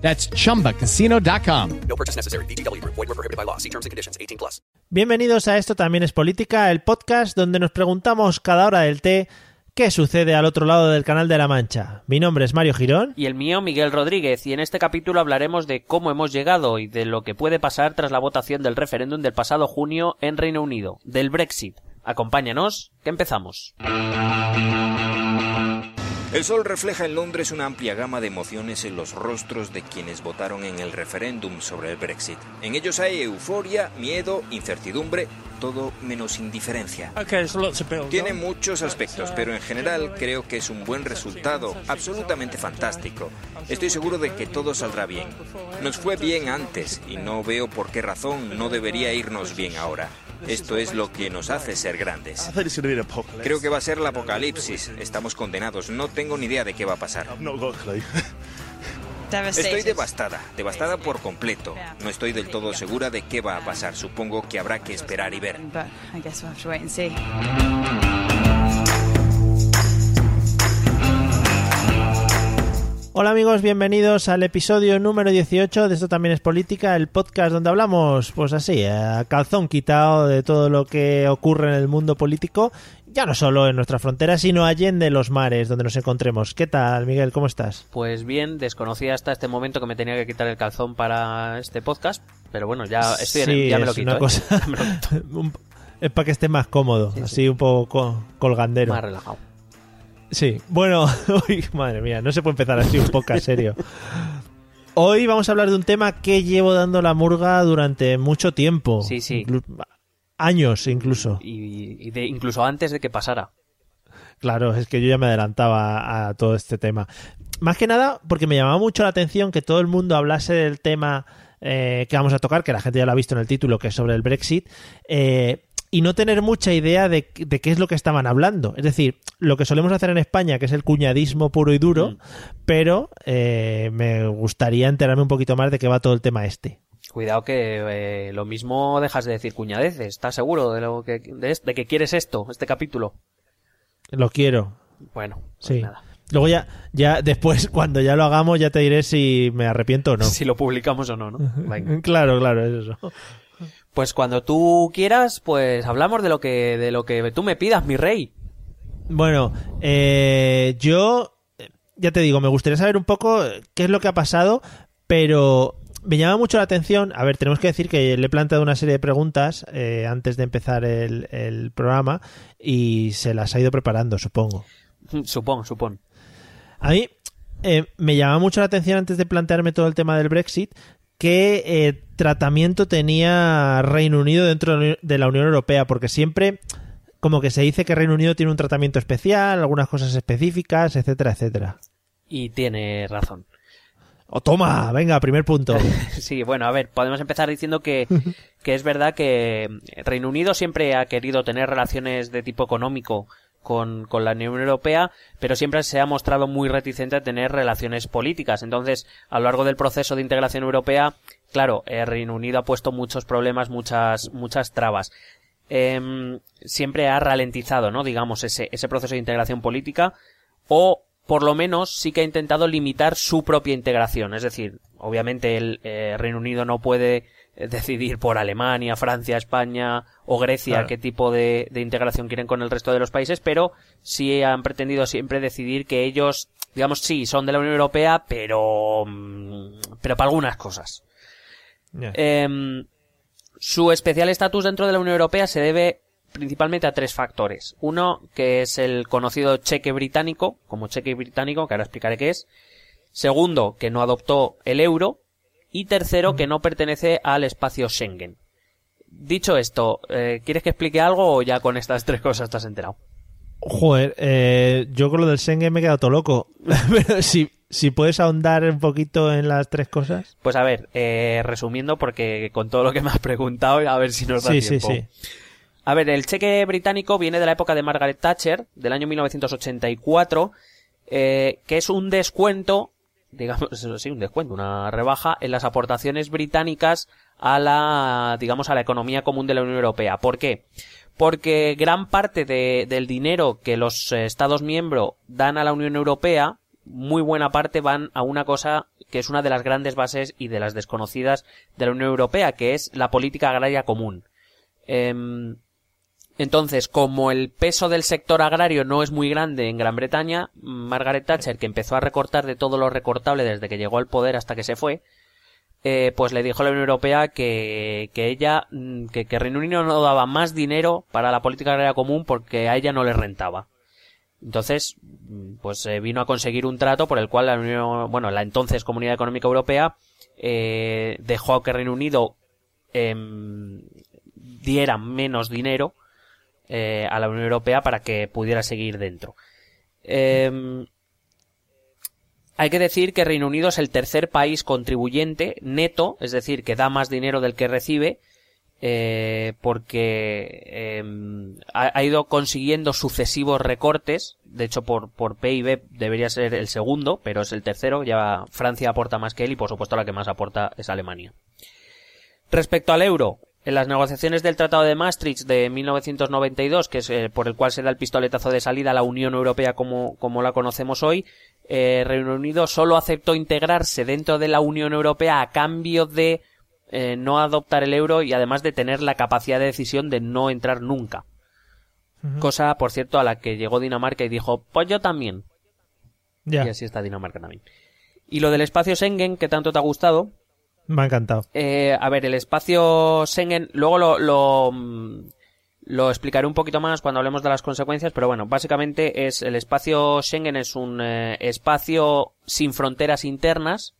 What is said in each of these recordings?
That's chumbacasino.com. No purchase necessary. VGW Group. Void were prohibited by law. See terms and conditions. 18 plus. Bienvenidos a Esto también es política, el podcast donde nos preguntamos cada hora del té qué sucede al otro lado del canal de la Mancha. Mi nombre es Mario Girón. y el mío Miguel Rodríguez, y en este capítulo hablaremos de cómo hemos llegado y de lo que puede pasar tras la votación del referéndum del pasado junio en Reino Unido, del Brexit. Acompáñanos, que empezamos. El sol refleja en Londres una amplia gama de emociones en los rostros de quienes votaron en el referéndum sobre el Brexit. En ellos hay euforia, miedo, incertidumbre, todo menos indiferencia. Tiene muchos aspectos, pero en general creo que es un buen resultado, absolutamente fantástico. Estoy seguro de que todo saldrá bien. Nos fue bien antes y no veo por qué razón no debería irnos bien ahora. Esto es lo que nos hace ser grandes. Creo que va a ser el apocalipsis. Estamos condenados. No tengo ni idea de qué va a pasar. Estoy devastada, devastada por completo. No estoy del todo segura de qué va a pasar. Supongo que habrá que esperar y ver. Hola amigos, bienvenidos al episodio número 18 de Esto también es política, el podcast donde hablamos, pues así, a calzón quitado de todo lo que ocurre en el mundo político, ya no solo en nuestra frontera, sino allende los mares donde nos encontremos. ¿Qué tal, Miguel? ¿Cómo estás? Pues bien, desconocía hasta este momento que me tenía que quitar el calzón para este podcast, pero bueno, ya estoy en el- Sí, ya me lo es quito. una ¿eh? cosa- Ya me lo quito. Es para que esté más cómodo, Sí, así sí. un poco co- colgandero. Más relajado. Sí, bueno, uy, madre mía, no se puede empezar así un podcast serio. Hoy vamos a hablar de un tema que llevo dando la murga durante mucho tiempo. Sí, sí. Inclu- años incluso. Y, y de- incluso antes de que pasara. Claro, es que yo ya me adelantaba a todo este tema. Más que nada porque me llamaba mucho la atención que todo el mundo hablase del tema eh, que vamos a tocar, que la gente ya lo ha visto en el título, que es sobre el Brexit, eh, y no tener mucha idea de, de qué es lo que estaban hablando. Es decir, lo que solemos hacer en España, que es el cuñadismo puro y duro, Mm. pero eh, me gustaría enterarme un poquito más de qué va todo el tema este. Cuidado que eh, lo mismo dejas de decir cuñadeces. ¿Estás seguro de lo que de, de que quieres esto, este capítulo? Lo quiero. Bueno, pues Sí. nada. Luego ya, ya después, cuando ya lo hagamos, ya te diré si me arrepiento o no. Si lo publicamos o no, ¿no? Venga. Claro, claro, es eso. Pues cuando tú quieras, pues hablamos de lo que de lo que tú me pidas, mi rey. Bueno, eh, yo ya te digo, me gustaría saber un poco qué es lo que ha pasado, pero me llama mucho la atención. A ver, tenemos que decir que le he planteado una serie de preguntas eh, antes de empezar el, el programa y se las ha ido preparando, supongo. Supón, supón. A mí eh, me llama mucho la atención antes de plantearme todo el tema del Brexit qué eh, tratamiento tenía Reino Unido dentro de la Unión Europea, porque siempre como que se dice que Reino Unido tiene un tratamiento especial, algunas cosas específicas, etcétera, etcétera. Y tiene razón. ¡Oh, toma! Venga, primer punto. Sí, bueno, a ver, podemos empezar diciendo que, que es verdad que Reino Unido siempre ha querido tener relaciones de tipo económico con, con la Unión Europea, pero siempre se ha mostrado muy reticente a tener relaciones políticas. Entonces, a lo largo del proceso de integración europea, claro, el Reino Unido ha puesto muchos problemas, muchas, muchas trabas. Em, siempre ha ralentizado, ¿no? Digamos, ese, ese proceso de integración política, o por lo menos sí que ha intentado limitar su propia integración. Es decir, obviamente el eh, Reino Unido no puede eh, decidir por Alemania, Francia, España o Grecia Claro. qué tipo de, de integración quieren con el resto de los países, pero sí han pretendido siempre decidir que ellos, digamos, sí, son de la Unión Europea, pero, mm, pero para algunas cosas. Em, su especial estatus dentro de la Unión Europea se debe principalmente a tres factores. Uno, que es el conocido cheque británico, como cheque británico, que ahora explicaré qué es. Segundo, que no adoptó el euro. Y tercero, que no pertenece al espacio Schengen. Dicho esto, eh, ¿quieres que explique algo o ya con estas tres cosas estás enterado? Joder, eh, yo con lo del Schengen me he quedado todo loco. Pero si, si puedes ahondar un poquito en las tres cosas. Pues a ver, eh, resumiendo, porque con todo lo que me has preguntado, a ver si nos da Sí, sí, tiempo. sí. A ver, el cheque británico viene de la época de Margaret Thatcher, del año 1984, eh, que es un descuento, digamos, sí, un descuento, una rebaja en las aportaciones británicas a la, digamos, a la economía común de la Unión Europea. ¿Por qué? Porque gran parte de- del dinero que los eh, Estados miembros dan a la Unión Europea, muy buena parte van a una cosa que es una de las grandes bases y de las desconocidas de la Unión Europea, que es la política agraria común. Em, entonces, como el peso del sector agrario no es muy grande en Gran Bretaña, Margaret Thatcher, que empezó a recortar de todo lo recortable desde que llegó al poder hasta que se fue, eh, pues le dijo a la Unión Europea que, ella, mm, que, que Reino Unido no daba más dinero para la política agraria común porque a ella no le rentaba. Entonces, mm, pues eh, vino a conseguir un trato por el cual la Unión, bueno, la entonces Comunidad Económica Europea eh, dejó que Reino Unido em, diera menos dinero eh, a la Unión Europea para que pudiera seguir dentro. Em, hay que decir que Reino Unido es el tercer país contribuyente neto, es decir, que da más dinero del que recibe, eh, porque em, ha, ha ido consiguiendo sucesivos recortes. De hecho, por, por PIB debería ser el segundo, pero es el tercero. Ya Francia aporta más que él y, por supuesto, la que más aporta es Alemania. Respecto al euro, en las negociaciones del Tratado de Maastricht de 1992, que es eh, por el cual se da el pistoletazo de salida a la Unión Europea como, como la conocemos hoy, eh, Reino Unido solo aceptó integrarse dentro de la Unión Europea a cambio de eh, no adoptar el euro y además de tener la capacidad de decisión de no entrar nunca. Cosa, por cierto, a la que llegó Dinamarca y dijo, pues yo también. Ya, Y así está Dinamarca también. Y lo del espacio Schengen, que tanto te ha gustado, me ha encantado. eh, a ver, el espacio Schengen, luego lo, lo, lo explicaré un poquito más cuando hablemos de las consecuencias, pero bueno, básicamente es el espacio Schengen es un eh, espacio sin fronteras internas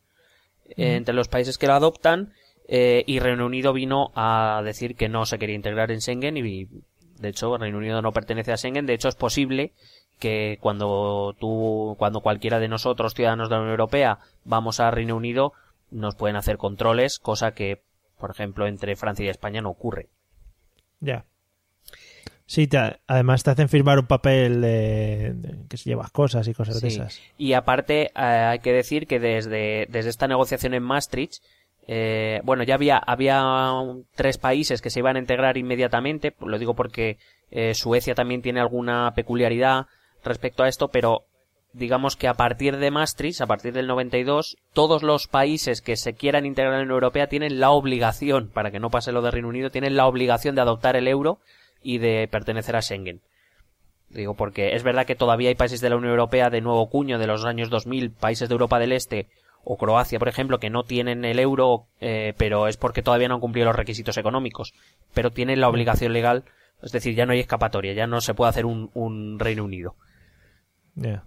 eh, entre los países que lo adoptan eh, y Reino Unido vino a decir que no se quería integrar en Schengen y de hecho Reino Unido no pertenece a Schengen, de hecho es posible que cuando tú, cuando cualquiera de nosotros, ciudadanos de la Unión Europea, vamos a Reino Unido, nos pueden hacer controles, cosa que, por ejemplo, entre Francia y España no ocurre. Ya. Sí, te- además te hacen firmar un papel de, de que si llevas cosas y cosas de esas. Y aparte, eh, hay que decir que desde, desde esta negociación en Maastricht, eh, bueno, ya había, había tres países que se iban a integrar inmediatamente, lo digo porque eh, Suecia también tiene alguna peculiaridad respecto a esto, pero digamos que a partir de Maastricht, a partir del 92, todos los países que se quieran integrar en la Unión Europea tienen la obligación, para que no pase lo de Reino Unido, tienen la obligación de adoptar el euro y de pertenecer a Schengen. Digo, porque es verdad que todavía hay países de la Unión Europea de nuevo cuño de los años 2000, países de Europa del Este o Croacia, por ejemplo, que no tienen el euro, eh, pero es porque todavía no han cumplido los requisitos económicos, pero tienen la obligación legal, es decir, ya no hay escapatoria, ya no se puede hacer un, Reino Unido. Ya.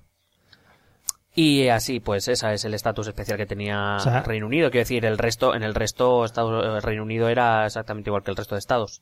Y así, pues, ese es el estatus especial que tenía O sea- Reino Unido. Quiero decir, el resto, en el resto, Estado- Reino Unido era exactamente igual que el resto de estados.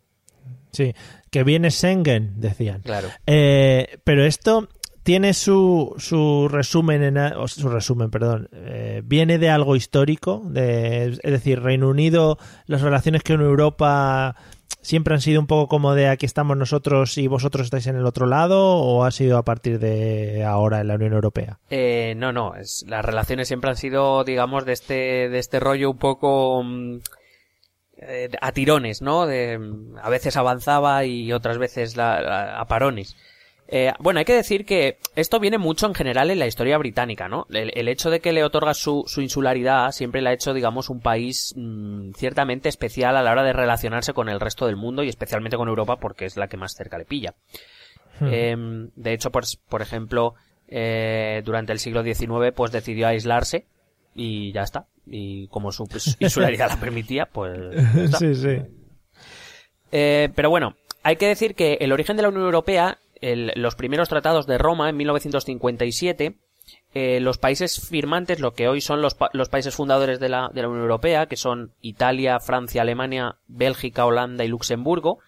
Sí, que viene Schengen, decían. Claro. Eh, pero esto tiene su, su resumen, en, o su resumen, perdón, eh, viene de algo histórico, de, es decir, Reino Unido, las relaciones que en Europa siempre han sido un poco como de aquí estamos nosotros y vosotros estáis en el otro lado, o ha sido a partir de ahora en la Unión Europea. Eh, no, no, es, las relaciones siempre han sido, digamos, de este, de este rollo un poco mm, eh, a tirones, ¿no? De, mm, a veces avanzaba y otras veces la- la- a parones. Eh, bueno, hay que decir que esto viene mucho en general en la historia británica, ¿no? El, el hecho de que le otorga su, su insularidad siempre le ha hecho, digamos, un país mm, ciertamente especial a la hora de relacionarse con el resto del mundo y especialmente con Europa porque es la que más cerca le pilla. Eh, de hecho, pues, por ejemplo, eh, durante el siglo XIX, pues decidió aislarse y ya está. Y como su pues, insularidad la permitía, pues. ya está. Sí, sí. Eh, pero bueno, hay que decir que el origen de la Unión Europea, los primeros tratados de Roma en 1957, eh, los países firmantes, lo que hoy son los, pa- los países fundadores de la, de la Unión Europea, que son Italia, Francia, Alemania, Bélgica, Holanda y Luxemburgo,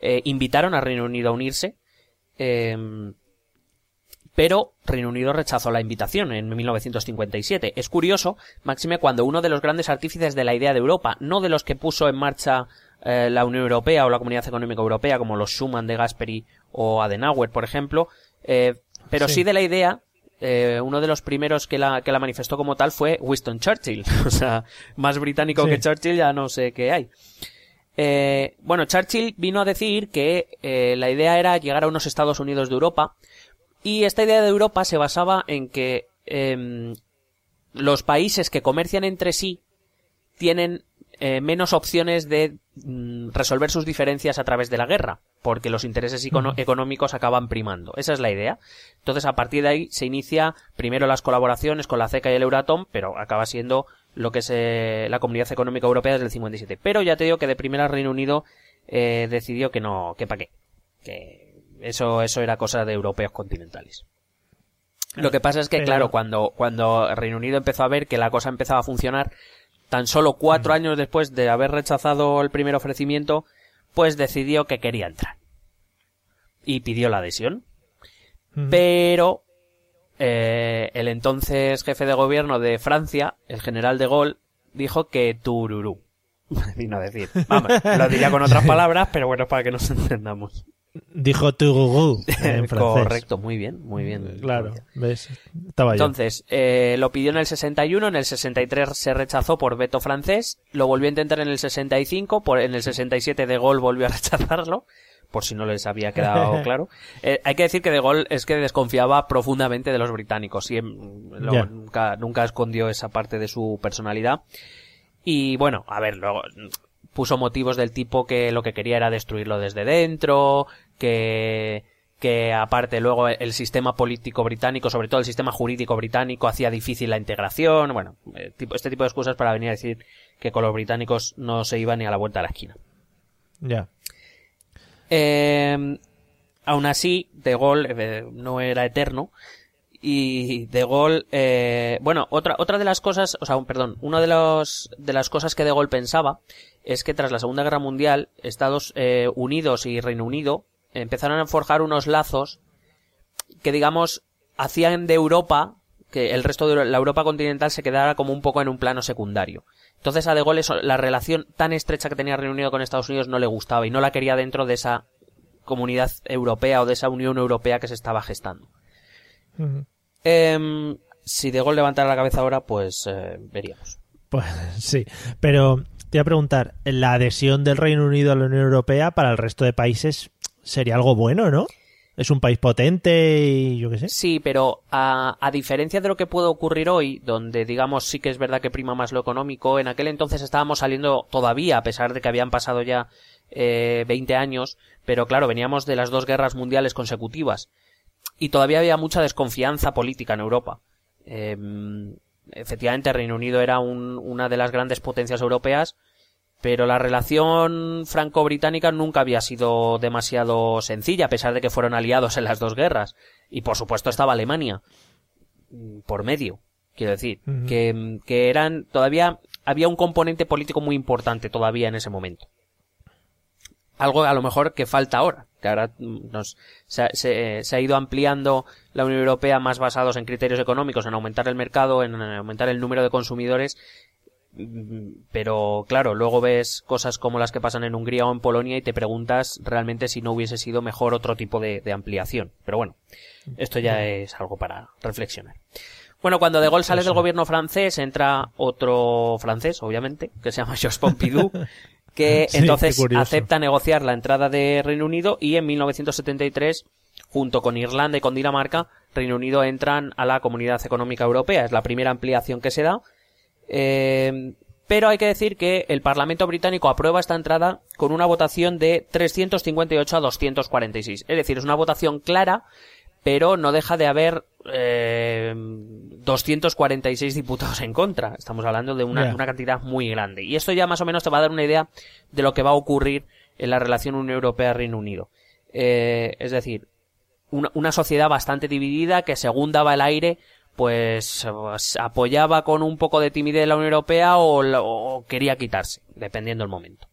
eh, invitaron a Reino Unido a unirse. eh, pero Reino Unido rechazó la invitación en 1957. Es curioso, máxime cuando uno de los grandes artífices de la idea de Europa, no de los que puso en marcha eh, la Unión Europea o la Comunidad Económica Europea, como los Schuman de Gasperi o Adenauer, por ejemplo, eh, pero sí. Sí. de la idea, eh, uno de los primeros que la, que la manifestó como tal fue Winston Churchill. o sea, más británico Sí. que Churchill ya no sé qué hay. Eh, bueno, Churchill vino a decir que eh, la idea era llegar a unos Estados Unidos de Europa y esta idea de Europa se basaba en que em, los países que comercian entre sí tienen menos opciones de resolver sus diferencias a través de la guerra, porque los intereses económicos acaban primando. Esa es la idea. Entonces, a partir de ahí se inicia primero las colaboraciones con la CECA y el Euratom, pero acaba siendo lo que es eh, la Comunidad Económica Europea desde el 57. Pero ya te digo que de primera Reino Unido eh, decidió que no, que para qué. Que eso, eso era cosa de europeos continentales. Lo que pasa es que, claro, cuando, cuando Reino Unido empezó a ver que la cosa empezaba a funcionar, tan solo cuatro años después de haber rechazado el primer ofrecimiento, pues decidió que quería entrar. Y pidió la adhesión. Ujú. Pero eh, el entonces jefe de gobierno de Francia, el general de Gaulle, dijo que tururú. Vino a decir. Vamos, lo diría con otras palabras, pero bueno, para que nos entendamos. Dijo Tururu en francés. Correcto, muy bien, muy bien. Claro, ¿ves? Estaba yo. Entonces, eh, lo pidió en el 61, en el 63 se rechazó por veto francés, lo volvió a intentar en el 65, por, en el 67 De Gaulle volvió a rechazarlo, por si no les había quedado claro. Eh, hay que decir que De Gaulle es que desconfiaba profundamente de los británicos, y lo- Ya. nunca, nunca escondió esa parte de su personalidad. Y bueno, a ver, luego mm, puso motivos del tipo que lo que quería era destruirlo desde dentro, que que aparte luego el sistema político británico, sobre todo el sistema jurídico británico, hacía difícil la integración, bueno, eh, tipo- este tipo de excusas para venir a decir que con los británicos no se iba ni a la vuelta de la esquina. Ya. Eh, aún así, De Gaulle eh, no era eterno. Y De Gaulle, eh, bueno, otra, otra de las cosas, o sea, perdón, una de los, de las cosas que De Gaulle pensaba es que tras la Segunda Guerra Mundial, Estados eh, Unidos y Reino Unido empezaron a forjar unos lazos que, digamos, hacían de Europa, que el resto de la Europa continental se quedara como un poco en un plano secundario. Entonces a De Gaulle eso- la relación tan estrecha que tenía Reino Unido con Estados Unidos no le gustaba y no la quería dentro de esa comunidad europea o de esa Unión Europea que se estaba gestando. Em, si De Gaulle levantara la cabeza ahora, pues eh, veríamos. Pues sí, pero te iba a preguntar, la adhesión del Reino Unido a la Unión Europea para el resto de países sería algo bueno, ¿no? Es un país potente y yo qué sé. Sí, pero a, a diferencia de lo que puede ocurrir hoy, donde digamos sí que es verdad que prima más lo económico, en aquel entonces estábamos saliendo todavía, a pesar de que habían pasado ya eh, 20 años, pero claro, veníamos de las dos guerras mundiales consecutivas y todavía había mucha desconfianza política en Europa. Em, efectivamente, Reino Unido era un- una de las grandes potencias europeas, pero la relación franco-británica nunca había sido demasiado sencilla, a pesar de que fueron aliados en las dos guerras. Y por supuesto estaba Alemania mm, por medio, quiero decir, que, que eran todavía había un componente político muy importante todavía en ese momento. Algo a lo mejor que falta ahora, que ahora nos, se, ha- se- se ha ido ampliando la Unión Europea más basados en criterios económicos, en aumentar el mercado, en aumentar el número de consumidores Mm, pero claro, luego ves cosas como las que pasan en Hungría o en Polonia y te preguntas realmente si no hubiese sido mejor otro tipo de, de ampliación. Pero bueno, esto ya es algo para reflexionar. Bueno, cuando De Gaulle sale del gobierno francés, entra otro francés, obviamente, que se llama Georges Pompidou, que Sí, entonces acepta negociar la entrada de Reino Unido y en 1973, junto con Irlanda y con Dinamarca, Reino Unido entran a la Comunidad Económica Europea. Es la primera ampliación que se da. Eh, pero hay que decir que el Parlamento británico aprueba esta entrada con una votación de 358 a 246. Es decir, es una votación clara, pero no deja de haber eh, 246 diputados en contra. Estamos hablando de una, cantidad muy grande. Y esto ya más o menos te va a dar una idea de lo que va a ocurrir en la relación Unión Europea-Reino Unido. Eh, es decir, una, una sociedad bastante dividida que según daba el aire pues eh, apoyaba con un poco de timidez la Unión Europea o, quería quitarse, dependiendo del momento.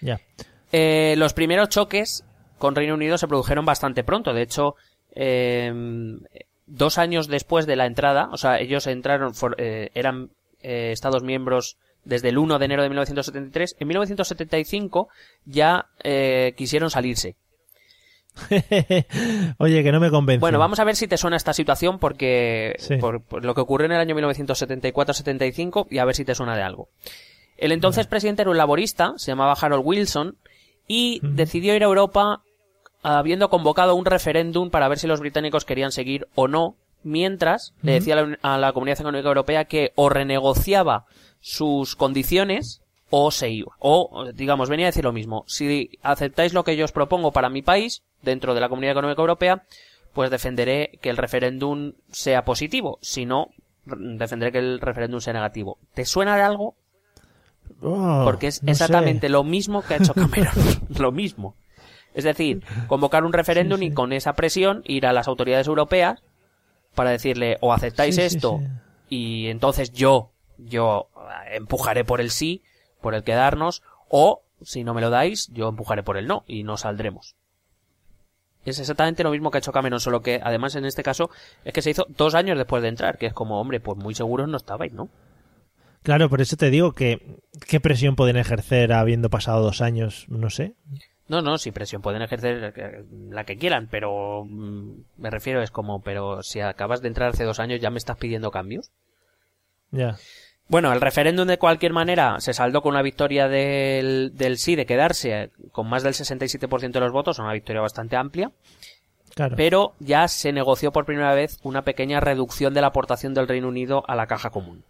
Ya. Eh, los primeros choques con Reino Unido se produjeron bastante pronto. De hecho, eh, dos años después de la entrada, o sea, ellos entraron, for- eh, eran eh, Estados miembros desde el 1 de enero de 1973, en 1975 ya eh, quisieron salirse. Oye, que no me convence. Bueno, vamos a ver si te suena esta situación porque Sí. por, por lo que ocurrió en el año 1974-75 y a ver si te suena de algo. El entonces presidente era un laborista, se llamaba Harold Wilson y decidió ir a Europa habiendo convocado un referéndum para ver si los británicos querían seguir o no, mientras le decía a la, a la Comunidad Económica Europea que o renegociaba sus condiciones o se iba. O, digamos, venía a decir lo mismo. Si aceptáis lo que yo os propongo para mi país, dentro de la Comunidad Económica Europea, pues defenderé que el referéndum sea positivo. Si no, defenderé que el referéndum sea negativo. ¿Te suena de algo? Oh, Porque es no exactamente sé. lo mismo que ha hecho Cameron. lo mismo. Es decir, convocar un referéndum y con esa presión ir a las autoridades europeas para decirle o aceptáis Sí, esto y entonces yo, yo eh, empujaré por el sí, por el quedarnos, o si no me lo dais, yo empujaré por el no y no saldremos. Es exactamente lo mismo que ha hecho Cameron, solo que además en este caso es que se hizo dos años después de entrar, que es como, hombre, pues muy seguros no estabais, ¿no? Claro, por eso te digo que qué presión pueden ejercer habiendo pasado dos años, no sé. No, no, si presión pueden ejercer eh, la que quieran, pero mm, me refiero es como, pero si acabas de entrar hace dos años ya me estás pidiendo cambios. Ya. Bueno, el referéndum de cualquier manera se saldó con una victoria del, del sí de quedarse con más del 67% de los votos, una victoria bastante amplia, Claro. pero ya se negoció por primera vez una pequeña reducción de la aportación del Reino Unido a la caja común.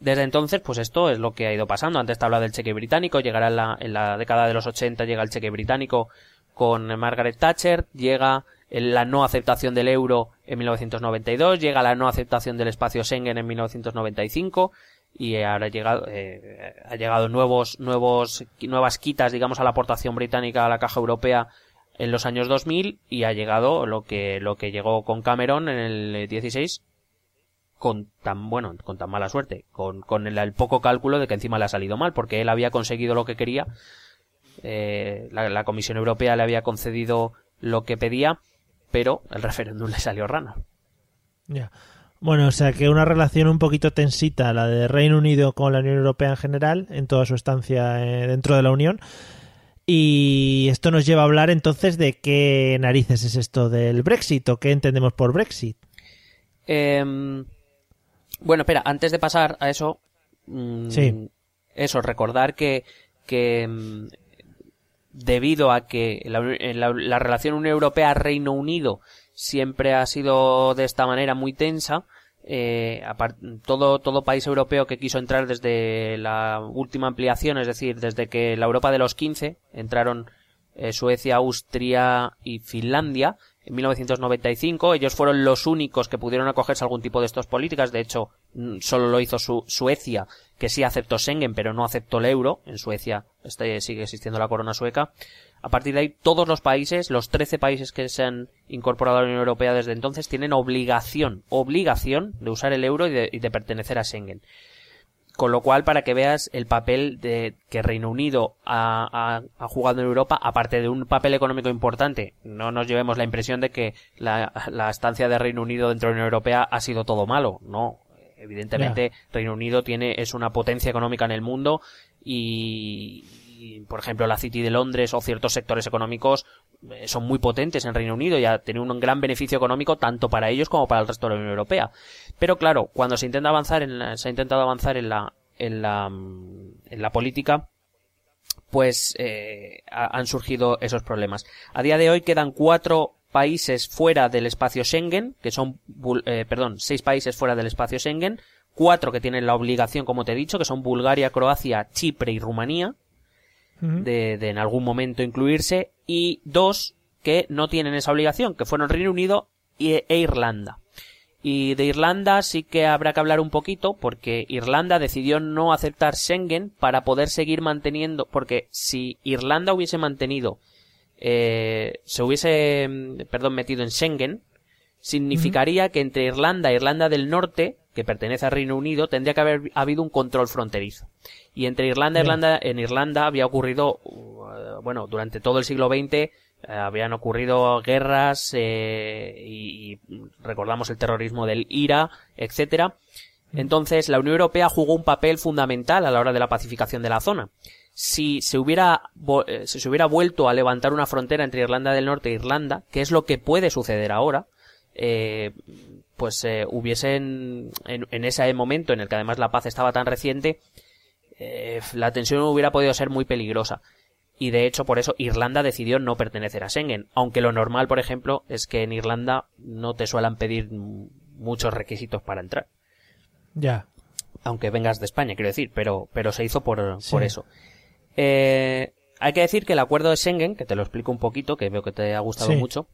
Desde entonces, pues esto es lo que ha ido pasando. Antes te hablaba del cheque británico, llegará en la, en la década de los 80, llega el cheque británico con Margaret Thatcher, llega la no aceptación del euro en 1992, llega la no aceptación del espacio Schengen en 1995 y ahora ha llegado, eh, ha llegado nuevos, nuevos, nuevas quitas, digamos, a la aportación británica a la caja europea en los años 2000 y ha llegado lo que, lo que llegó con Cameron en el 16 con tan bueno, con tan mala suerte, con, con el, el poco cálculo de que encima le ha salido mal, porque él había conseguido lo que quería, eh, la, la Comisión Europea le había concedido lo que pedía, pero el referéndum le salió rana. Ya. Bueno, o sea que una relación un poquito tensita, la de Reino Unido con la Unión Europea en general, en toda su estancia eh, dentro de la Unión. Y esto nos lleva a hablar entonces de qué narices es esto del Brexit o qué entendemos por Brexit. Em, bueno, espera, antes de pasar a eso, mm, Sí. eso, recordar que, que mm, debido a que la, la- la relación Unión Europea-Reino Unido siempre ha sido de esta manera muy tensa, eh, todo, todo país europeo que quiso entrar desde la última ampliación, es decir, desde que la Europa de los 15 entraron eh, Suecia, Austria y Finlandia en 1995. Ellos fueron los únicos que pudieron acogerse a algún tipo de estas políticas. De hecho, mm, solo lo hizo su Suecia, que sí aceptó Schengen, pero no aceptó el euro. En Suecia este, sigue existiendo la corona sueca. A partir de ahí, todos los países, los 13 países que se han incorporado a la Unión Europea desde entonces, tienen obligación, obligación de usar el euro y de, y de pertenecer a Schengen. Con lo cual, para que veas el papel de que Reino Unido ha, ha- ha jugado en Europa, aparte de un papel económico importante, no nos llevemos la impresión de que la, la estancia de Reino Unido dentro de la Unión Europea ha sido todo malo. No. Evidentemente, Reino Unido tiene, es una potencia económica en el mundo y, y, por ejemplo, la City de Londres o ciertos sectores económicos son muy potentes en Reino Unido y ha tenido un gran beneficio económico tanto para ellos como para el resto de la Unión Europea. Pero claro, cuando se intenta avanzar en la- se ha intentado avanzar en la, en la, mm, en la política, pues eh, ha- han surgido esos problemas. A día de hoy quedan cuatro países fuera del espacio Schengen, que son, eh, perdón, seis países fuera del espacio Schengen, cuatro que tienen la obligación, como te he dicho, que son Bulgaria, Croacia, Chipre y Rumanía, de, de en algún momento incluirse, y dos que no tienen esa obligación, que fueron Reino Unido y- e Irlanda. Y de Irlanda sí que habrá que hablar un poquito porque Irlanda decidió no aceptar Schengen para poder seguir manteniendo, porque si Irlanda hubiese mantenido, eh, se hubiese, mm, perdón, metido en Schengen, significaría que entre Irlanda e Irlanda del Norte, que pertenece al Reino Unido, tendría que haber habido un control fronterizo. Y entre Irlanda e Bien. Irlanda, en Irlanda había ocurrido, uh, bueno, durante todo el siglo XX, Eh, habían ocurrido guerras eh, y, y recordamos el terrorismo del IRA, etcétera. Entonces, la Unión Europea jugó un papel fundamental a la hora de la pacificación de la zona. Si se hubiera, eh, si se hubiera vuelto a levantar una frontera entre Irlanda del Norte e Irlanda, que es lo que puede suceder ahora, eh, pues eh, hubiesen, en, en ese momento en el que además la paz estaba tan reciente, eh, la tensión hubiera podido ser muy peligrosa. Y de hecho, por eso Irlanda decidió no pertenecer a Schengen. Aunque lo normal, por ejemplo, es que en Irlanda no te suelan pedir muchos requisitos para entrar. Ya. Aunque vengas de España, quiero decir, pero, pero se hizo por, Sí. por eso. Eh, hay que decir que el acuerdo de Schengen, que te lo explico un poquito, que veo que te ha gustado Sí. mucho,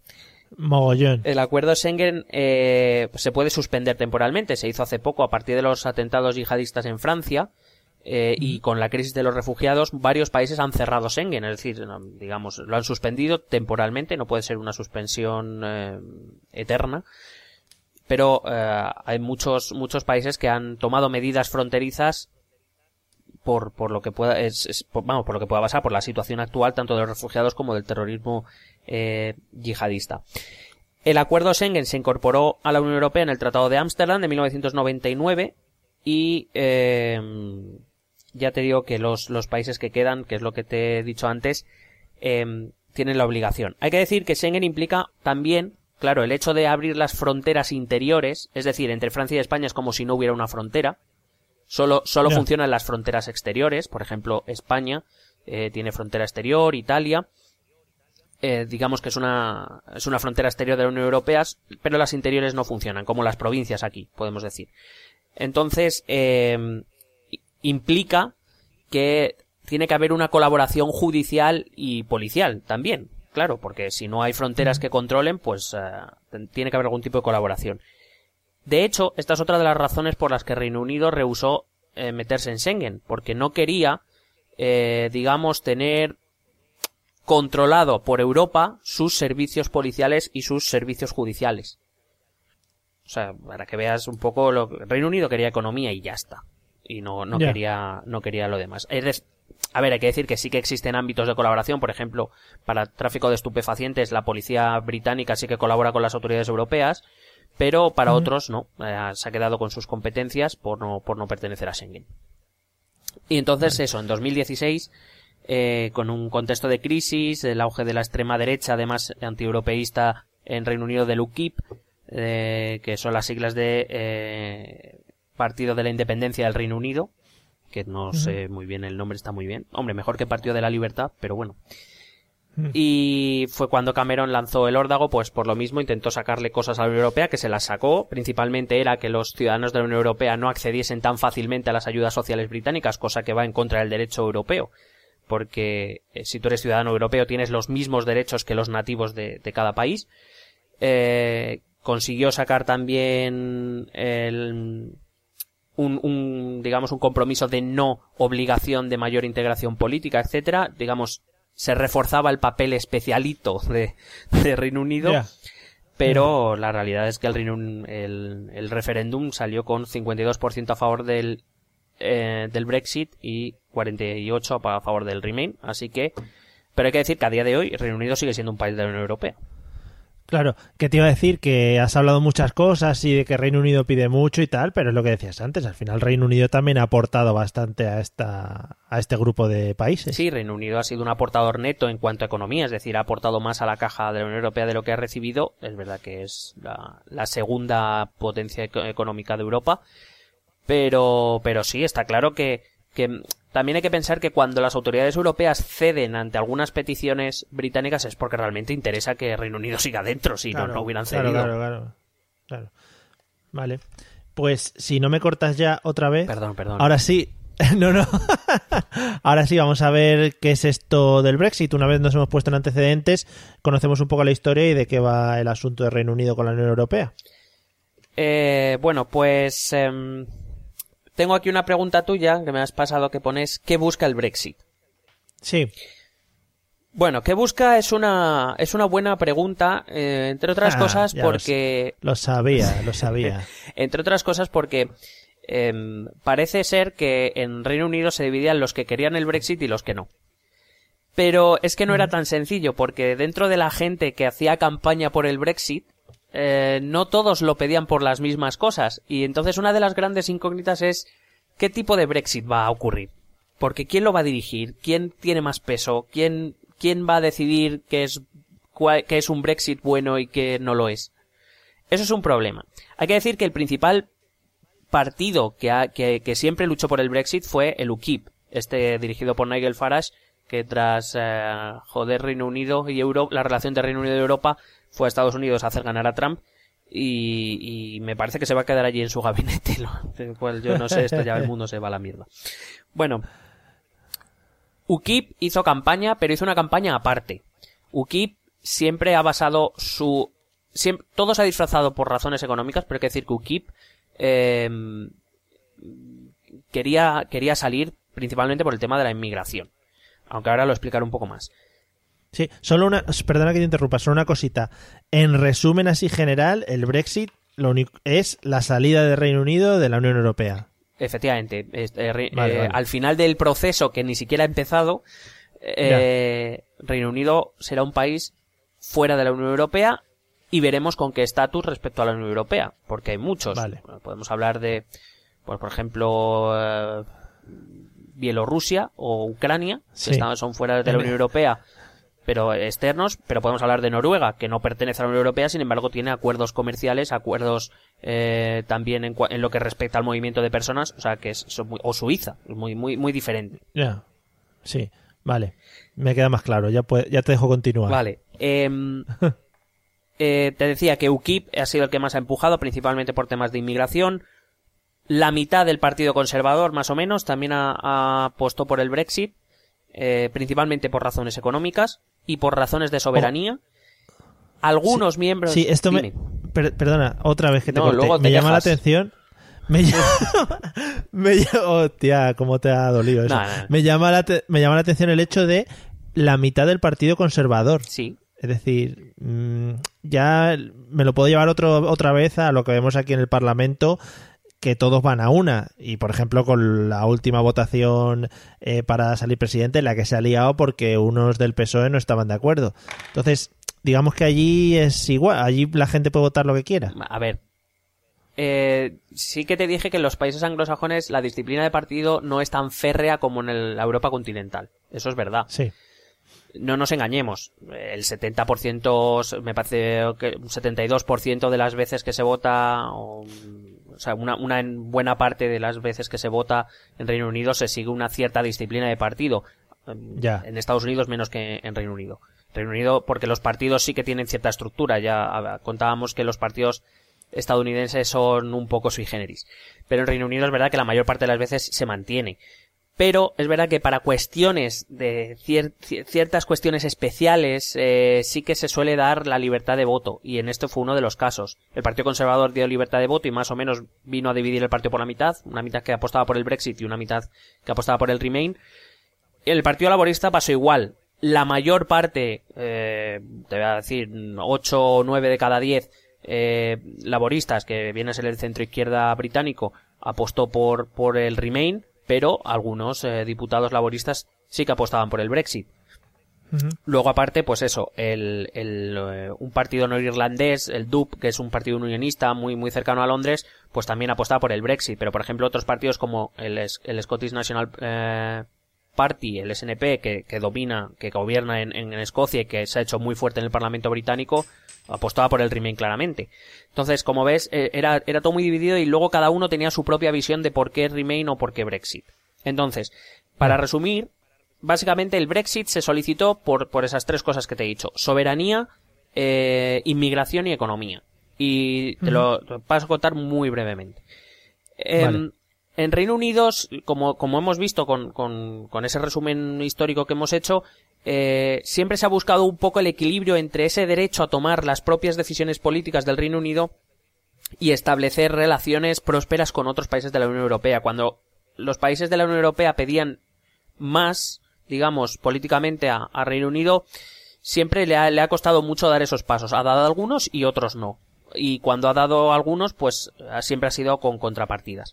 Mogollón. el acuerdo de Schengen eh, se puede suspender temporalmente. Se hizo hace poco a partir de los atentados yihadistas en Francia eh, y con la crisis de los refugiados varios países han cerrado Schengen, es decir, digamos, lo han suspendido temporalmente. No puede ser una suspensión eh, eterna. Pero eh, hay muchos muchos países que han tomado medidas fronterizas por, por lo que pueda es, es- por- vamos por lo que pueda pasar por la situación actual tanto de los refugiados como del terrorismo eh, yihadista. El acuerdo Schengen se incorporó a la Unión Europea en el Tratado de Ámsterdam de 1999 y eh, ya te digo que los, los países que quedan, que es lo que te he dicho antes, eh, tienen la obligación. Hay que decir que Schengen implica también, claro, el hecho de abrir las fronteras interiores, es decir, entre Francia y España es como si no hubiera una frontera, solo, solo funcionan las fronteras exteriores, por ejemplo, España eh, tiene frontera exterior, Italia, eh, digamos que es una, es una frontera exterior de la Unión Europea, pero las interiores no funcionan, como las provincias aquí, podemos decir. Entonces, eh, implica que tiene que haber una colaboración judicial y policial también, claro, porque si no hay fronteras que controlen, pues eh, tiene que haber algún tipo de colaboración. De hecho, esta es otra de las razones por las que Reino Unido rehusó eh, meterse en Schengen, porque no quería, digamos, tener controlado por Europa sus servicios policiales y sus servicios judiciales. O sea, para que veas un poco lo Reino Unido quería economía y ya está. Y no, no quería, no quería lo demás. A ver, hay que decir que sí que existen ámbitos de colaboración, por ejemplo, para tráfico de estupefacientes, la policía británica sí que colabora con las autoridades europeas, pero para otros no, Eh, se ha quedado con sus competencias por no, por no pertenecer a Schengen. Y entonces eso, en 2016, eh, con un contexto de crisis, el auge de la extrema derecha, además antieuropeísta en Reino Unido del UKIP, eh, que son las siglas de eh, Partido de la Independencia del Reino Unido, que no sé muy bien el nombre, está muy bien. Hombre, mejor que Partido de la Libertad, pero bueno. Y fue cuando Cameron lanzó el órdago, pues por lo mismo intentó sacarle cosas a la Unión Europea, que se las sacó. Principalmente era que los ciudadanos de la Unión Europea no accediesen tan fácilmente a las ayudas sociales británicas, cosa que va en contra del derecho europeo. Porque eh, si tú eres ciudadano europeo tienes los mismos derechos que los nativos de, de cada país. Eh, consiguió sacar también el, un, un, digamos, un compromiso de no obligación de mayor integración política, etcétera. Digamos, se reforzaba el papel especialito de, de Reino Unido. Pero la realidad es que el, Reino Un- el, el referéndum salió con 52% a favor del, eh, del Brexit y 48% a favor del Remain. Así que, pero hay que decir que a día de hoy Reino Unido sigue siendo un país de la Unión Europea. Claro, que te iba a decir que has hablado muchas cosas y de que Reino Unido pide mucho y tal, pero es lo que decías antes, al final Reino Unido también ha aportado bastante a esta a este grupo de países. Sí, Reino Unido ha sido un aportador neto en cuanto a economía, es decir, ha aportado más a la caja de la Unión Europea de lo que ha recibido. Es verdad que es la, la segunda potencia eco- económica de Europa, pero, pero sí, está claro que, que también hay que pensar que cuando las autoridades europeas ceden ante algunas peticiones británicas es porque realmente interesa que Reino Unido siga dentro, si no, no hubieran cedido. Claro, claro, claro. Vale. Pues si no me cortas ya otra vez. Perdón, perdón. Ahora sí. No, no. Ahora sí, vamos a ver qué es esto del Brexit. Una vez nos hemos puesto en antecedentes, conocemos un poco la historia y de qué va el asunto de Reino Unido con la Unión Europea. Eh, bueno, pues em, tengo aquí una pregunta tuya que me has pasado que pones ¿qué busca el Brexit? Sí. Bueno, ¿qué busca? Es una, es una buena pregunta, eh, entre otras Ah, cosas lo porque, Lo sabía, lo sabía. entre otras cosas porque parece ser que en Reino Unido se dividían los que querían el Brexit y los que no. Pero es que no era tan sencillo, porque dentro de la gente que hacía campaña por el Brexit, eh, no todos lo pedían por las mismas cosas. Y entonces una de las grandes incógnitas es qué tipo de Brexit va a ocurrir. Porque quién lo va a dirigir, quién tiene más peso, quién, quién va a decidir qué es, qué es un Brexit bueno y qué no lo es. Eso es un problema. Hay que decir que el principal partido que, ha- que, que siempre luchó por el Brexit fue el UKIP, este dirigido por Nigel Farage, que tras eh, joder Reino Unido y Europa, la relación de Reino Unido y Europa, fue a Estados Unidos a hacer ganar a Trump y, me parece que se va a quedar allí en su gabinete. Lo, cual yo no sé, esto ya el mundo se va a la mierda. Bueno, UKIP hizo campaña, pero hizo una campaña aparte. UKIP siempre ha basado su... siem- todo se ha disfrazado por razones económicas, pero hay que decir que UKIP eh, quería, quería salir principalmente por el tema de la inmigración. Aunque ahora lo explicaré un poco más. Sí, solo una, perdona que te interrumpa, solo una cosita. En resumen así general, el Brexit lo único es la salida de Reino Unido de la Unión Europea. Efectivamente, Vale, eh, vale. al final del proceso que ni siquiera ha empezado, eh, Reino Unido será un país fuera de la Unión Europea y veremos con qué estatus respecto a la Unión Europea, porque hay muchos. Vale. Podemos hablar de, pues, por ejemplo, eh, Bielorrusia o Ucrania, que están- son fuera de la Unión Europea, pero externos, pero podemos hablar de Noruega, que no pertenece a la Unión Europea, sin embargo tiene acuerdos comerciales, acuerdos eh, también en, en lo que respecta al movimiento de personas, o sea que es, son muy- o Suiza, es muy, muy, muy diferente. Ya. Sí, vale. Me queda más claro, ya, puede- ya te dejo continuar. Vale. em, eh, te decía que UKIP ha sido el que más ha empujado, principalmente por temas de inmigración. La mitad del Partido Conservador, más o menos, también ha, ha apostó por el Brexit, eh, principalmente por razones económicas y por razones de soberanía. Algunos miembros. Sí, esto me... Per- perdona, otra vez que te No, corté. luego te Me llama la atención... Me llama... me llama... Hostia, cómo te ha dolido eso. No, no, no. Me, llama la te- me llama la atención el hecho de la mitad del Partido Conservador. Sí, Es decir, mm, ya me lo puedo llevar otro, otra vez a lo que vemos aquí en el Parlamento, que todos van a una. Y, por ejemplo, con la última votación eh, para salir presidente, la que se ha liado porque unos del PSOE no estaban de acuerdo. Entonces, digamos que allí es igual, allí la gente puede votar lo que quiera. A ver. Eh, sí que te dije que en los países anglosajones la disciplina de partido no es tan férrea como en el- la Europa continental. Eso es verdad. Sí. No nos engañemos. El 70%, me parece que un 72% de las veces que se vota, o, o sea, una, una en buena parte de las veces que se vota en Reino Unido se sigue una cierta disciplina de partido. Ya. En Estados Unidos menos que en Reino Unido. Reino Unido, porque los partidos sí que tienen cierta estructura. Ya contábamos que los partidos estadounidenses son un poco sui generis. Pero en Reino Unido es verdad que la mayor parte de las veces se mantiene. Pero es verdad que para cuestiones de cier- cier- ciertas cuestiones especiales eh, sí que se suele dar la libertad de voto y en esto fue uno de los casos. El Partido Conservador dio libertad de voto y más o menos vino a dividir el partido por la mitad, una mitad que apostaba por el Brexit y una mitad que apostaba por el Remain. El Partido Laborista pasó igual. La mayor parte, eh, te voy a decir, 8 o 9 de cada 10 eh, laboristas, que viene a ser el centro izquierda británico, apostó por, por el Remain, pero algunos eh, diputados laboristas sí que apostaban por el Brexit. Luego aparte, pues eso, el, el, eh, un partido norirlandés, el DUP, que es un partido unionista muy, muy cercano a Londres, pues también apostaba por el Brexit. Pero por ejemplo otros partidos como el, el Scottish National eh, Party, el SNP, que, que domina, que gobierna en, en Escocia y que se ha hecho muy fuerte en el Parlamento británico, apostaba por el Remain claramente. Entonces, como ves, eh, era, era todo muy dividido y luego cada uno tenía su propia visión de por qué Remain o por qué Brexit. Entonces, para resumir, básicamente el Brexit se solicitó por, por esas tres cosas que te he dicho. Soberanía, eh, inmigración y economía. Y te lo, paso a contar muy brevemente. Em, Vale. En Reino Unido, como, como hemos visto con, con, con ese resumen histórico que hemos hecho, eh, siempre se ha buscado un poco el equilibrio entre ese derecho a tomar las propias decisiones políticas del Reino Unido y establecer relaciones prósperas con otros países de la Unión Europea. Cuando los países de la Unión Europea pedían más, digamos, políticamente a, Reino Unido, siempre le ha, le ha costado mucho dar esos pasos. Ha dado algunos y otros no. Y cuando ha dado algunos, pues siempre ha sido con contrapartidas.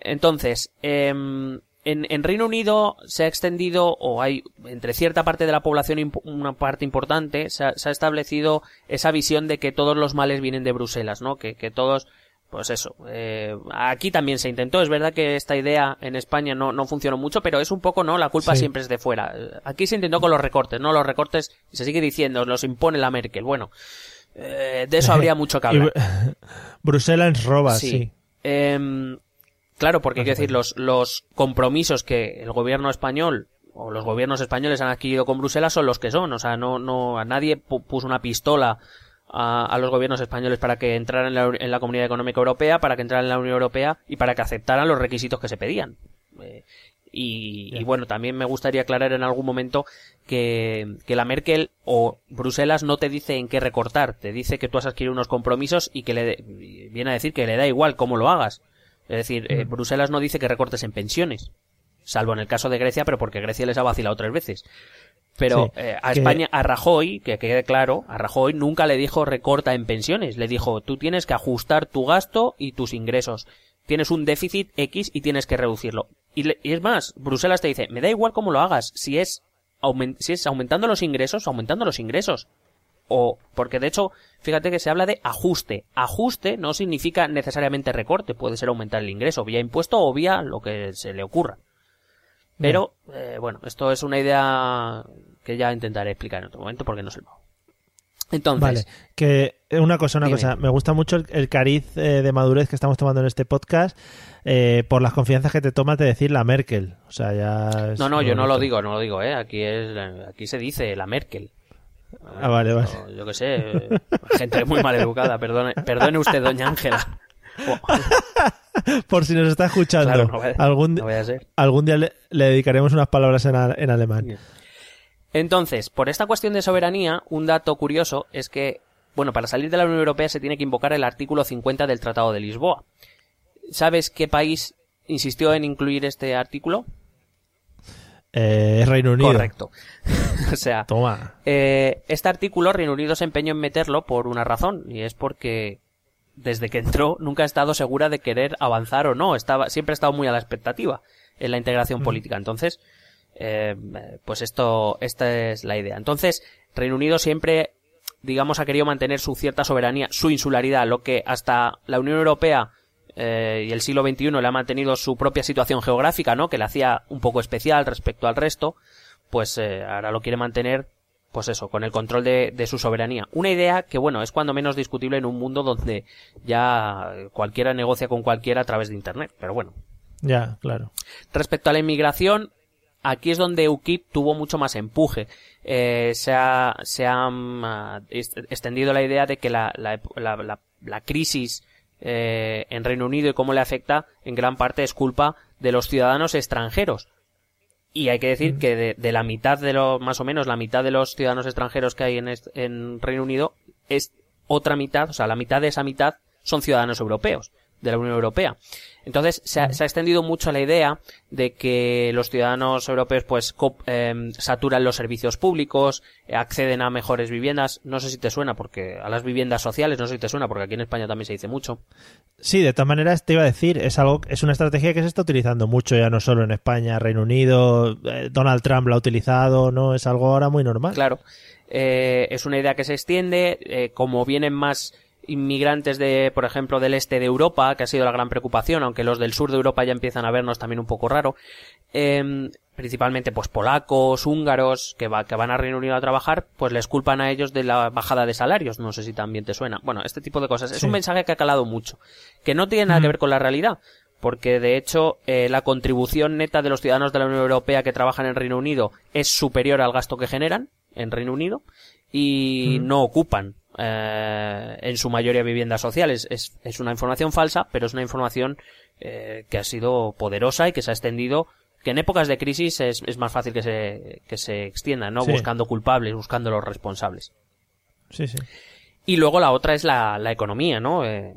Entonces, em, en, en Reino Unido se ha extendido, o hay entre cierta parte de la población, una parte importante, se ha, se ha establecido esa visión de que todos los males vienen de Bruselas, ¿no? Que, que todos, pues eso. eh, aquí también se intentó, es verdad que esta idea en España no, no funcionó mucho, pero es un poco, ¿no? La culpa Sí. siempre es de fuera. Eh, Aquí se intentó con los recortes, ¿no? Los recortes, se sigue diciendo, los impone la Merkel. Bueno, eh, de eso habría mucho que hablar. Bru- Bruselas roba, sí. Em, claro, porque hay que decir, los, los compromisos que el gobierno español o los gobiernos españoles han adquirido con Bruselas son los que son. O sea, no, no, a nadie pu- puso una pistola a, a los gobiernos españoles para que entraran en la, en la Comunidad Económica Europea, para que entraran en la Unión Europea y para que aceptaran los requisitos que se pedían. Eh, y, y bueno, también me gustaría aclarar en algún momento que, que la Merkel o Bruselas no te dice en qué recortar, te dice que tú has adquirido unos compromisos y que le de- viene a decir que le da igual cómo lo hagas. Es decir, eh, Bruselas no dice que recortes en pensiones, salvo en el caso de Grecia, pero porque Grecia les ha vacilado tres veces. Pero Sí, eh, a que- España, a Rajoy, que quede claro, a Rajoy nunca le dijo recorta en pensiones, le dijo tú tienes que ajustar tu gasto y tus ingresos. Tienes un déficit X y tienes que reducirlo. Y, le- y es más, Bruselas te dice, me da igual cómo lo hagas, si es, si es aumentando los ingresos, aumentando los ingresos. O, porque de hecho, fíjate que se habla de ajuste. Ajuste no significa necesariamente recorte, puede ser aumentar el ingreso, vía impuesto o vía lo que se le ocurra. Pero, eh, bueno, esto es una idea que ya intentaré explicar en otro momento porque no sé. Entonces, Vale, que eh, una cosa, una Dime. cosa, me gusta mucho el, el cariz eh, de madurez que estamos tomando en este podcast eh, por las confianzas que te tomas de decir la Merkel. O sea, ya. no, no, yo no lo digo, no lo digo, eh. Aquí es, aquí se dice la Merkel. Ah, vale, vale. Yo qué sé, eh, gente muy mal educada, perdone, perdone usted, doña Ángela. Por si nos está escuchando, Claro, no vaya- algún, no vaya a ser. algún día le, le dedicaremos unas palabras en, a- en alemán. Entonces, por esta cuestión de soberanía, un dato curioso es que, bueno, para salir de la Unión Europea se tiene que invocar el artículo 50 del Tratado de Lisboa. ¿Sabes qué país insistió en incluir este artículo? Eh, es Reino Unido. Correcto. o sea, Toma. eh, este artículo Reino Unido se empeñó en meterlo por una razón, y es porque desde que entró nunca ha estado segura de querer avanzar o no, estaba, siempre ha estado muy a la expectativa en la integración política. Entonces, eh, pues esto, esta es la idea. Entonces, Reino Unido siempre, digamos, ha querido mantener su cierta soberanía, su insularidad, lo que hasta la Unión Europea eh, y el siglo XXI le ha mantenido su propia situación geográfica, ¿no? Que le hacía un poco especial respecto al resto, pues eh, ahora lo quiere mantener, pues eso, con el control de, de su soberanía. Una idea que, bueno, es cuando menos discutible en un mundo donde ya cualquiera negocia con cualquiera a través de Internet, pero bueno. Ya, claro. Respecto a la inmigración, aquí es donde UKIP tuvo mucho más empuje. Eh, se ha, se ha mm, extendido la idea de que la, la, la, la- la crisis eh, en Reino Unido y cómo le afecta en gran parte es culpa de los ciudadanos extranjeros. Y hay que decir que de, de la mitad de los, más o menos la mitad de los ciudadanos extranjeros que hay en, en Reino Unido es otra mitad, o sea, la mitad de esa mitad son ciudadanos europeos, de la Unión Europea. Entonces, se ha, se ha extendido mucho la idea de que los ciudadanos europeos, pues, em, saturan los servicios públicos, eh, acceden a mejores viviendas. No sé si te suena, porque a las viviendas sociales, no sé si te suena, porque aquí en España también se dice mucho. Sí, de todas maneras te iba a decir, es algo, es una estrategia que se está utilizando mucho ya no solo en España, Reino Unido, eh, Donald Trump lo ha utilizado, no es algo ahora muy normal. Claro, eh, es una idea que se extiende, eh, como vienen más inmigrantes de, por ejemplo, del este de Europa, que ha sido la gran preocupación, aunque los del sur de Europa ya empiezan a vernos también un poco raro, eh, principalmente pues polacos, húngaros, que, va, que van a Reino Unido a trabajar, pues les culpan a ellos de la bajada de salarios, no sé si también te suena. Bueno, este tipo de cosas. Es un mensaje que ha calado mucho, que no tiene nada que ver con la realidad, porque de hecho eh, la contribución neta de los ciudadanos de la Unión Europea que trabajan en Reino Unido es superior al gasto que generan en Reino Unido y no ocupan eh, en su mayoría viviendas sociales. Es, es una información falsa, pero es una información eh, que ha sido poderosa y que se ha extendido que en épocas de crisis es, es más fácil que se, que se extienda, ¿no? Sí. Buscando culpables, buscando los responsables. Sí, sí. Y luego la otra es la, la economía, ¿no? Eh,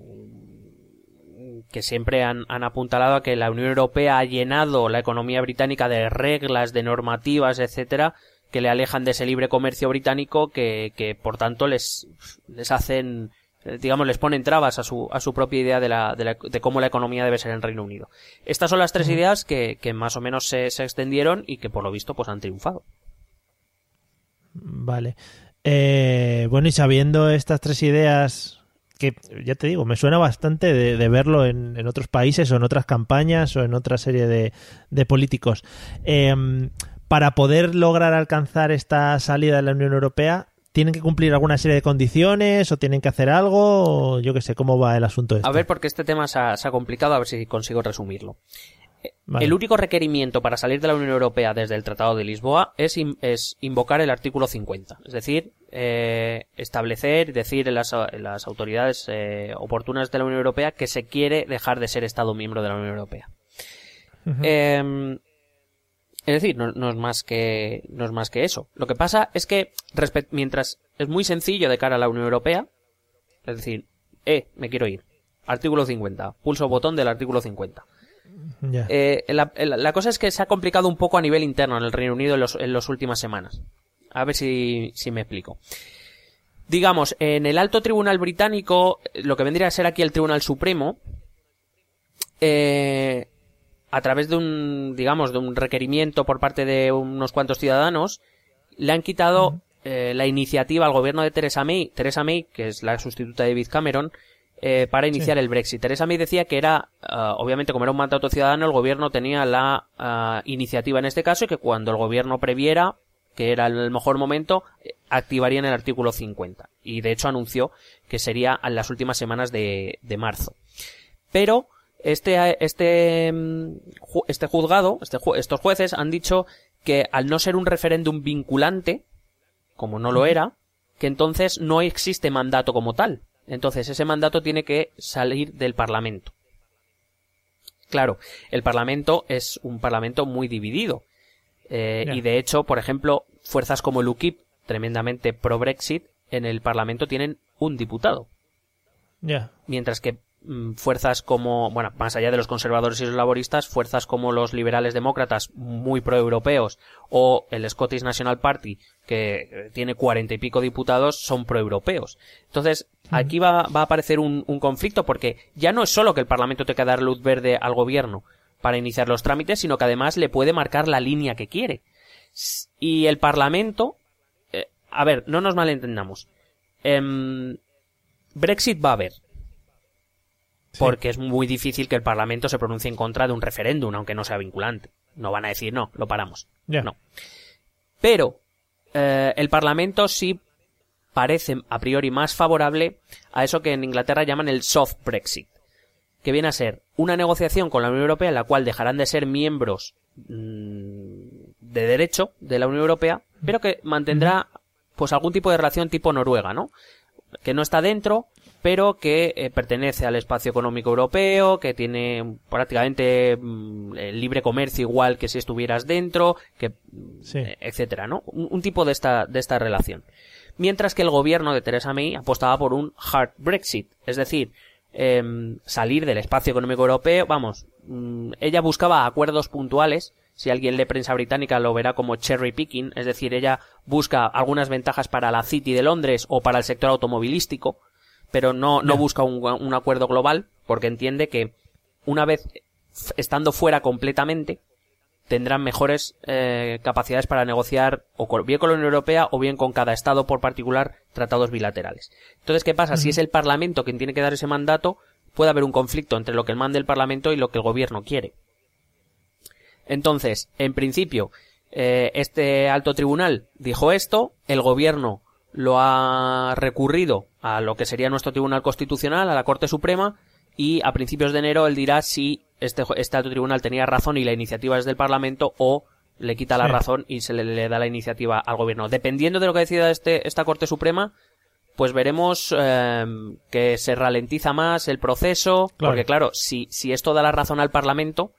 que siempre han, han apuntalado a que la Unión Europea ha llenado la economía británica de reglas, de normativas, etcétera, que le alejan de ese libre comercio británico que, que por tanto les, les hacen eh, digamos, les ponen trabas a su, a su propia idea de, la, de, la- de cómo la economía debe ser en Reino Unido. Estas son las tres ideas que, que más o menos se, se extendieron y que por lo visto pues han triunfado. Vale. Eh, bueno, y sabiendo estas tres ideas, que ya te digo, me suena bastante de, de verlo en, en otros países o en otras campañas o en otra serie de, de políticos. Eh, para poder lograr alcanzar esta salida de la Unión Europea, ¿tienen que cumplir alguna serie de condiciones o tienen que hacer algo? O yo qué sé, ¿cómo va el asunto este? A ver, porque este tema se ha, se ha complicado, a ver si consigo resumirlo. Vale. El único requerimiento para salir de la Unión Europea desde el Tratado de Lisboa es, in- es invocar el artículo 50. Es decir, eh, establecer y decir en las, en las autoridades eh, oportunas de la Unión Europea que se quiere dejar de ser Estado miembro de la Unión Europea. Eh, es decir, no, no es más que no es más que eso. Lo que pasa es que mientras es muy sencillo de cara a la Unión Europea, es decir, eh, me quiero ir. Artículo 50. Pulso botón del artículo 50. Ya. Eh, la, cosa es que se ha complicado un poco a nivel interno en el Reino Unido en, los, en las últimas semanas. A ver si, si me explico. Digamos, en el alto tribunal británico, lo que vendría a ser aquí el Tribunal Supremo, eh, a través de un, digamos, de un requerimiento por parte de unos cuantos ciudadanos, le han quitado eh, la iniciativa al gobierno de Theresa May, Theresa May, que es la sustituta de David Cameron, eh, para iniciar el Brexit. Theresa May decía que era, ah, obviamente, como era un mandato ciudadano, el gobierno tenía la ah, iniciativa en este caso y que cuando el gobierno previera que era el mejor momento, eh, activarían el artículo 50. Y de hecho anunció que sería en las últimas semanas de, de marzo. Pero este, este, mm, este juzgado, este estos jueces han dicho que al no ser un referéndum vinculante, como no lo era, que entonces no existe mandato como tal. Entonces ese mandato tiene que salir del Parlamento. Claro, el Parlamento es un Parlamento muy dividido. Eh. Y de hecho, por ejemplo, fuerzas como el UKIP, tremendamente pro-Brexit, en el Parlamento tienen un diputado Ya. mientras que fuerzas como, bueno, más allá de los conservadores y los laboristas, fuerzas como los liberales demócratas muy proeuropeos o el Scottish National Party, que eh, tiene cuarenta y pico diputados, son proeuropeos. Entonces, aquí va, va a aparecer un, un conflicto porque ya no es solo que el Parlamento tenga que dar luz verde al gobierno para iniciar los trámites, sino que además le puede marcar la línea que quiere. Y el Parlamento, eh, a ver, no nos malentendamos. Em, Brexit va a haber. Porque es muy difícil que el Parlamento se pronuncie en contra de un referéndum, aunque no sea vinculante. No van a decir no, lo paramos. Ya. No. Pero eh, el Parlamento sí parece a priori más favorable a eso que en Inglaterra llaman el soft Brexit, que viene a ser una negociación con la Unión Europea en la cual dejarán de ser miembros mm, de derecho de la Unión Europea, pero que mantendrá pues algún tipo de relación tipo Noruega, ¿no? Que no está dentro, pero que eh, pertenece al espacio económico europeo, que tiene prácticamente mm, el libre comercio igual que si estuvieras dentro, que Sí. eh, etcétera, ¿no? Un, un tipo de esta de esta relación. Mientras que el gobierno de Theresa May apostaba por un hard Brexit, es decir, em, salir del espacio económico europeo, vamos, mm, ella buscaba acuerdos puntuales, si alguien lee prensa británica lo verá como cherry picking, es decir, ella busca algunas ventajas para la City de Londres o para el sector automovilístico, pero no, no busca un, un acuerdo global, porque entiende que una vez estando fuera completamente, tendrán mejores eh, capacidades para negociar o con- bien con la Unión Europea o bien con cada Estado por particular tratados bilaterales. Entonces, ¿qué pasa? Si es el Parlamento quien tiene que dar ese mandato, puede haber un conflicto entre lo que manda el Parlamento y lo que el Gobierno quiere. Entonces, en principio, eh, este alto tribunal dijo esto, el Gobierno lo ha recurrido a lo que sería nuestro Tribunal Constitucional, a la Corte Suprema, y a principios de enero él dirá si este, este alto tribunal tenía razón y la iniciativa es del Parlamento o le quita la razón y se le, le da la iniciativa al gobierno. Dependiendo de lo que decida este, esta Corte Suprema, pues veremos eh, que se ralentiza más el proceso, Claro. porque claro, si, si esto da la razón al Parlamento,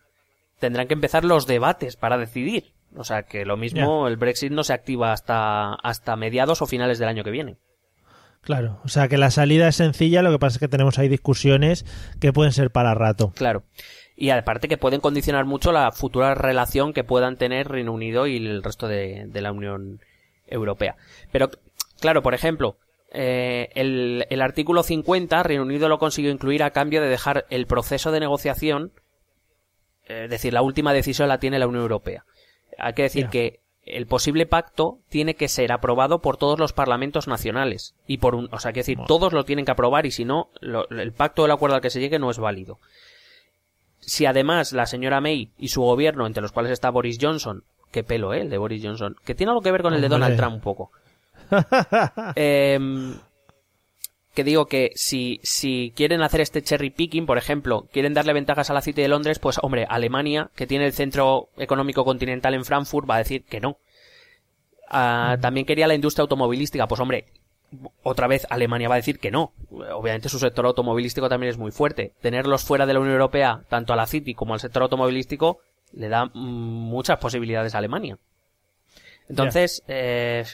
tendrán que empezar los debates para decidir. O sea que lo mismo, el Brexit no se activa hasta, hasta mediados o finales del año que viene. Claro, o sea que la salida es sencilla, lo que pasa es que tenemos ahí discusiones que pueden ser para rato. Claro. Y aparte que pueden condicionar mucho la futura relación que puedan tener Reino Unido y el resto de, de la Unión Europea. Pero, claro, por ejemplo, eh, el, el artículo 50 Reino Unido lo consiguió incluir a cambio de dejar el proceso de negociación, eh, es decir, la última decisión la tiene la Unión Europea. Hay que decir que el posible pacto tiene que ser aprobado por todos los parlamentos nacionales y por un, o sea, que decir, Bueno. todos lo tienen que aprobar y si no, lo- el pacto o el acuerdo al que se llegue no es válido. Si además la señora May y su gobierno, entre los cuales está Boris Johnson, qué pelo, ¿eh? El de Boris Johnson, que tiene algo que ver con el de. Donald Trump un poco. Em, que digo que si, si quieren hacer este cherry picking, por ejemplo, quieren darle ventajas a la City de Londres, pues hombre, Alemania, que tiene el centro económico continental en Frankfurt, va a decir que no. Ah, También quería la industria automovilística, pues hombre, otra vez Alemania va a decir que no. Obviamente su sector automovilístico también es muy fuerte. Tenerlos fuera de la Unión Europea, tanto a la City como al sector automovilístico, le da mm, muchas posibilidades a Alemania. Entonces, eh,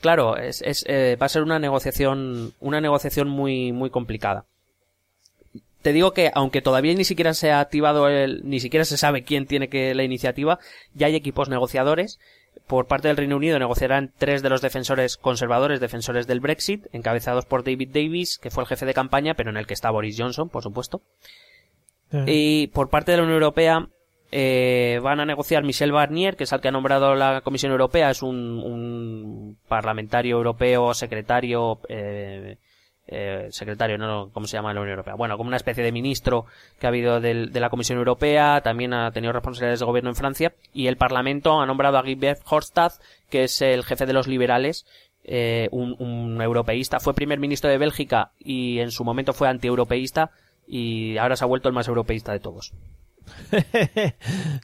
claro, es, es, eh, va a ser una negociación, una negociación muy, muy complicada. Te digo que, aunque todavía ni siquiera se ha activado el, ni siquiera se sabe quién tiene que la iniciativa, ya hay equipos negociadores. Por parte del Reino Unido negociarán tres de los defensores conservadores, defensores del Brexit, encabezados por David Davis, que fue el jefe de campaña, pero en el que está Boris Johnson, por supuesto. Y por parte de la Unión Europea eh, van a negociar Michel Barnier, que es el que ha nombrado la Comisión Europea, es un, un parlamentario europeo, secretario, eh, eh, secretario, no, ¿cómo se llama en la Unión Europea? Bueno, como una especie de ministro que ha habido del- de la Comisión Europea, también ha tenido responsabilidades de gobierno en Francia, y el Parlamento ha nombrado a Guy Verhofstadt, que es el jefe de los liberales, eh, un, un europeísta, fue primer ministro de Bélgica y en su momento fue antieuropeísta y ahora se ha vuelto el más europeísta de todos.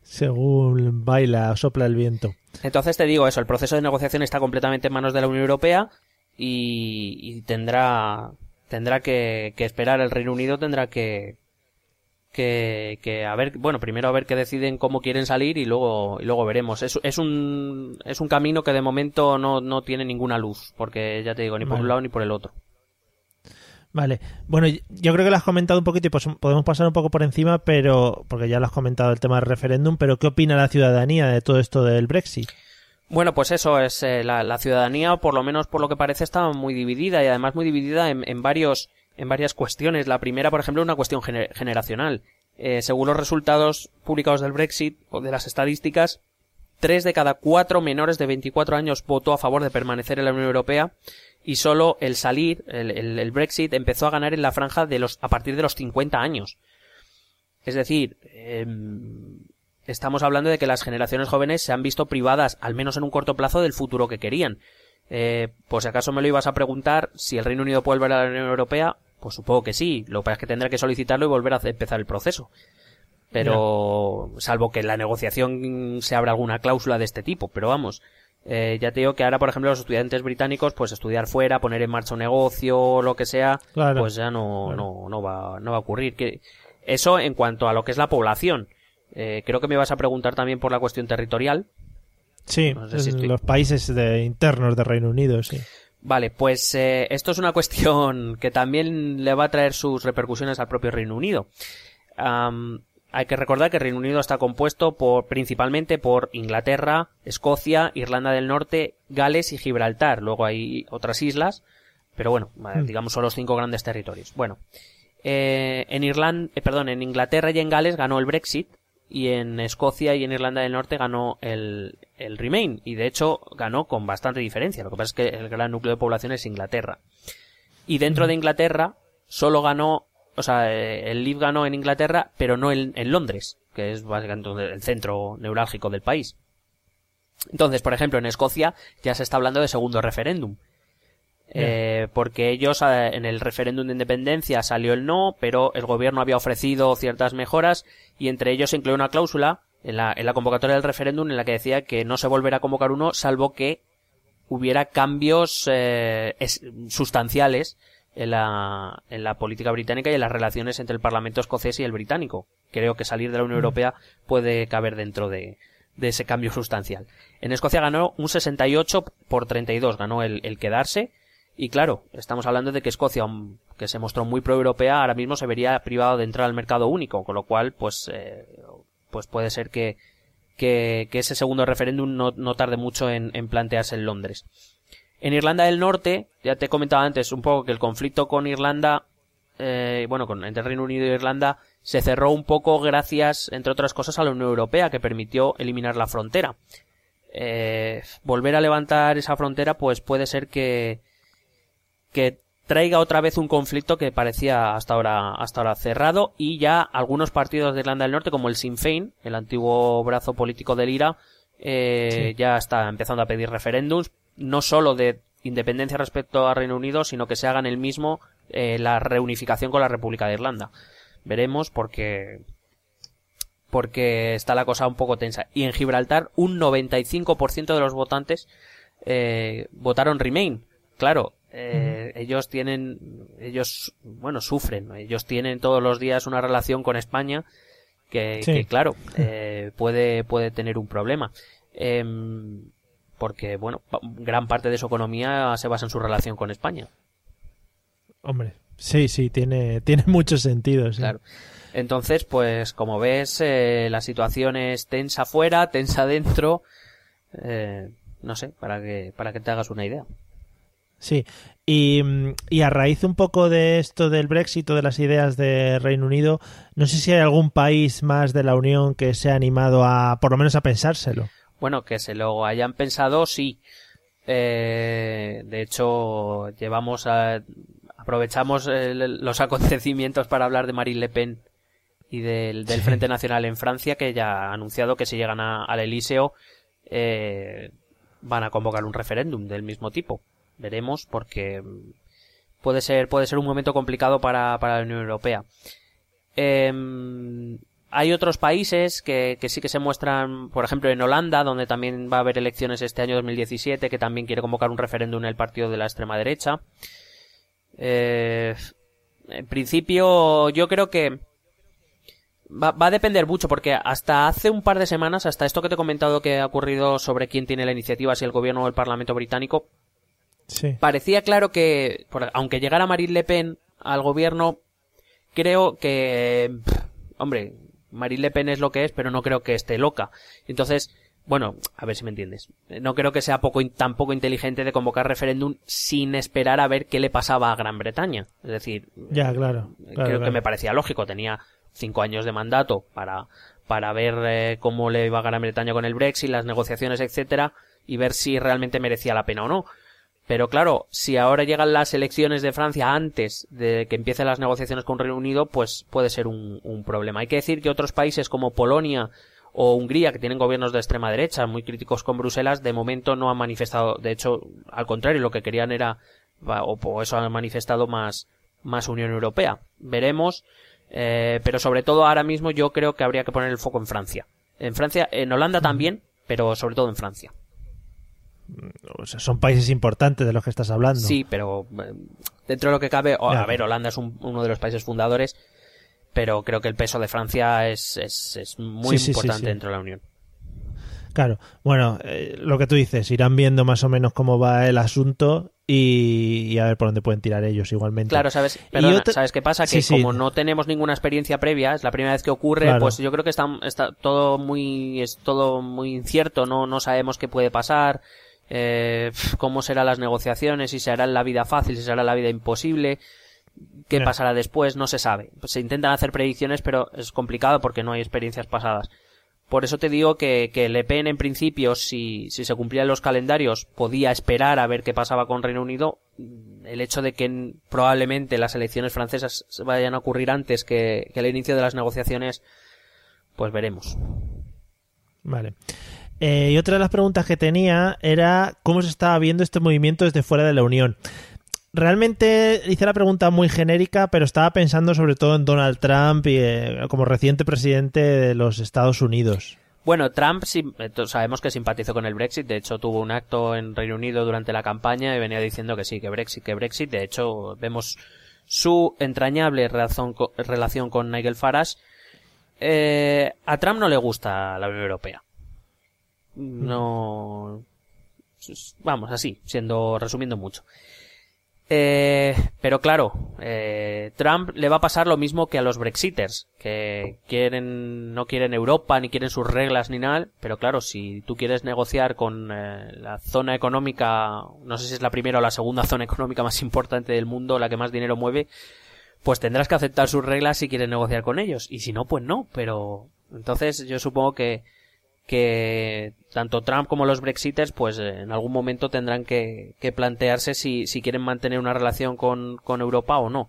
Según baila o sopla el viento. Entonces te digo eso, el proceso de negociación está completamente en manos de la Unión Europea y, y tendrá tendrá que, que esperar. El Reino Unido tendrá que que, que a ver bueno primero a ver qué deciden cómo quieren salir y luego y luego veremos. Es, es un es un camino que de momento no, no tiene ninguna luz porque ya te digo ni por un lado ni por el otro Vale, bueno, yo creo que lo has comentado un poquito y pues podemos pasar un poco por encima, pero porque ya lo has comentado el tema del referéndum, pero ¿qué opina la ciudadanía de todo esto del Brexit? Bueno, pues eso es eh, la, ciudadanía, por lo menos por lo que parece, está muy dividida y además muy dividida en, en varios en varias cuestiones. La primera, por ejemplo, una cuestión gener- generacional. Eh, según los resultados publicados del Brexit o de las estadísticas, tres de cada cuatro menores de 24 años votó a favor de permanecer en la Unión Europea y solo el salir, el, el- el Brexit, empezó a ganar en la franja de los a partir de los 50 años. Es decir, em, estamos hablando de que las generaciones jóvenes se han visto privadas, al menos en un corto plazo, del futuro que querían. Eh, por si acaso me lo ibas a preguntar, si el Reino Unido puede volver a la Unión Europea, pues supongo que sí. Lo que pasa es que tendrá que solicitarlo y volver a empezar el proceso. Pero, salvo que en la negociación se abra alguna cláusula de este tipo, pero vamos. eh, ya te digo que ahora, por ejemplo, los estudiantes británicos, pues estudiar fuera, poner en marcha un negocio, lo que sea, Claro. pues ya no, Claro. no, no va, no va a ocurrir. Que, eso en cuanto a lo que es la población. Eh, creo que me vas a preguntar también por la cuestión territorial. Sí, No sé si en estoy- los países de, internos de Reino Unido, sí. Vale, pues eh, esto es una cuestión que también le va a traer sus repercusiones al propio Reino Unido. Hay que recordar que el Reino Unido está compuesto por principalmente por Inglaterra, Escocia, Irlanda del Norte, Gales y Gibraltar. Luego hay otras islas, pero bueno, eh, Hmm. digamos son los cinco grandes territorios. Bueno, eh, en Irlanda, perdón, en Inglaterra y en Gales ganó el Brexit y en Escocia y en Irlanda del Norte ganó el, el Remain y de hecho ganó con bastante diferencia. Lo que pasa es que el gran núcleo de población es Inglaterra. Y dentro de Inglaterra solo ganó, o sea, eh, el Leave ganó en Inglaterra, pero no en, en Londres, que es básicamente el centro neurálgico del país. Entonces, por ejemplo, en Escocia ya se está hablando de segundo referéndum. Eh, porque ellos eh, en el referéndum de independencia salió el no, pero el gobierno había ofrecido ciertas mejoras y entre ellos se incluyó una cláusula en la, en la convocatoria del referéndum en la que decía que no se volverá a convocar uno salvo que hubiera cambios eh, es- sustanciales en la, en la política británica y en las relaciones entre el Parlamento escocés y el británico. Creo que salir de la Unión Europea puede caber dentro de, de ese cambio sustancial. En Escocia ganó un 68 por 32, ganó el, el quedarse. Y claro, estamos hablando de que Escocia, um, que se mostró muy pro-europea, ahora mismo se vería privado de entrar al mercado único, con lo cual, pues, eh, pues puede ser que, que, que ese segundo referéndum no, no tarde mucho en, en plantearse en Londres. En Irlanda del Norte, ya te he comentado antes un poco que el conflicto con Irlanda, eh, bueno, con, entre Reino Unido e Irlanda, se cerró un poco gracias, entre otras cosas, a la Unión Europea, que permitió eliminar la frontera. Eh, volver a levantar esa frontera, pues puede ser que, que traiga otra vez un conflicto que parecía hasta ahora, hasta ahora cerrado y ya algunos partidos de Irlanda del Norte, como el Sinn Féin, el antiguo brazo político del IRA, eh, ya está empezando a pedir referéndums, no solo de independencia respecto a Reino Unido, sino que se hagan el mismo eh, la reunificación con la República de Irlanda. Veremos porque porque está la cosa un poco tensa. Y en Gibraltar un 95% de los votantes eh, votaron Remain. Claro, eh, ellos tienen, ellos, bueno, sufren, ellos tienen todos los días una relación con España que, Sí. que, claro, eh, puede, puede tener un problema. Porque, bueno, pa- gran parte de su economía se basa en su relación con España. Hombre, sí, sí, tiene, tiene mucho sentido. sí. Claro. Entonces, pues, como ves, eh, la situación es tensa afuera, tensa dentro. Eh, no sé, para que, para que te hagas una idea. Sí, y, y a raíz un poco de esto del Brexit o de las ideas de Reino Unido, no sé si hay algún país más de la Unión que se ha animado a, por lo menos a pensárselo. Bueno, que se lo hayan pensado, sí. Eh, de hecho, llevamos a, aprovechamos el- los acontecimientos para hablar de Marine Le Pen y del, del Sí. Frente Nacional en Francia, que ya ha anunciado que si llegan a- al Elíseo eh, van a convocar un referéndum del mismo tipo. Veremos, porque puede ser, puede ser un momento complicado para, para la Unión Europea. Em, hay otros países que, que sí que se muestran, por ejemplo, en Holanda, donde también va a haber elecciones este año 2017, que también quiere convocar un referéndum en el partido de la extrema derecha. Eh, en principio, yo creo que va, va a depender mucho, porque hasta hace un par de semanas, hasta esto que te he comentado que ha ocurrido sobre quién tiene la iniciativa, si el gobierno o el Parlamento británico, Sí. parecía claro que, aunque llegara Marine Le Pen al gobierno, creo que, hombre, Marine Le Pen es lo que es, pero no creo que esté loca. Entonces, bueno, a ver si me entiendes. No creo que sea poco, in- tan poco inteligente de convocar referéndum sin esperar a ver qué le pasaba a Gran Bretaña. Es decir, Ya, claro. claro, creo que me parecía lógico. Tenía cinco años de mandato para, para ver eh, cómo le iba a Gran Bretaña con el Brexit, las negociaciones, etcétera, y ver si realmente merecía la pena o no. Pero claro, si ahora llegan las elecciones de Francia antes de que empiecen las negociaciones con Reino Unido, pues puede ser un, un problema. Hay que decir que otros países como Polonia o Hungría, que tienen gobiernos de extrema derecha, muy críticos con Bruselas, de momento no han manifestado, de hecho, al contrario, lo que querían era, o por eso han manifestado más, más Unión Europea. Veremos, eh, pero sobre todo ahora mismo yo creo que habría que poner el foco en Francia. En Francia, en Holanda también, pero sobre todo en Francia. O sea, son países importantes de los que estás hablando. Sí, pero eh, dentro de lo que cabe, a ver, Holanda es un- uno de los países fundadores, pero creo que el peso de Francia es, es, es muy Sí, sí, sí, importante sí. dentro de la Unión. Claro. Bueno, eh, lo que tú dices, irán viendo más o menos cómo va el asunto y, y a ver por dónde pueden tirar ellos igualmente. Claro, ¿sabes? Perdona, ¿sabes qué pasa? Que como no tenemos ninguna experiencia previa, es la primera vez que ocurre, Claro. pues yo creo que está, está todo muy, es todo muy incierto, no, no sabemos qué puede pasar, eh, cómo serán las negociaciones, si se hará la vida fácil, si se hará la vida imposible, qué pasará después, no se sabe. Pues se intentan hacer predicciones, pero es complicado porque no hay experiencias pasadas. Por eso te digo que, que Le Pen en principio, si, si se cumplían los calendarios, podía esperar a ver qué pasaba con Reino Unido. El hecho de que probablemente las elecciones francesas vayan a ocurrir antes que, que el inicio de las negociaciones, pues veremos. Vale. Eh, y otra de las preguntas que tenía era cómo se estaba viendo este movimiento desde fuera de la Unión. Realmente hice la pregunta muy genérica, pero estaba pensando sobre todo en Donald Trump y eh, como reciente presidente de los Estados Unidos. Bueno, Trump sabemos que simpatizó con el Brexit, de hecho tuvo un acto en Reino Unido durante la campaña y venía diciendo que sí, que Brexit, que Brexit, de hecho vemos su entrañable relación con Nigel Farage. Eh, a Trump no le gusta la Unión Europea. No... Vamos, así, siendo, resumiendo mucho. Eh, pero claro, eh, Trump le va a pasar lo mismo que a los Brexiters, que quieren, no quieren Europa, ni quieren sus reglas ni nada, pero claro, si tú quieres negociar con eh, la zona económica, no sé si es la primera o la segunda zona económica más importante del mundo, la que más dinero mueve, pues tendrás que aceptar sus reglas si quieres negociar con ellos, y si no, pues no, pero entonces yo supongo que que tanto Trump como los Brexiters pues eh, en algún momento tendrán que, que plantearse si, si, quieren mantener una relación con, con Europa o no.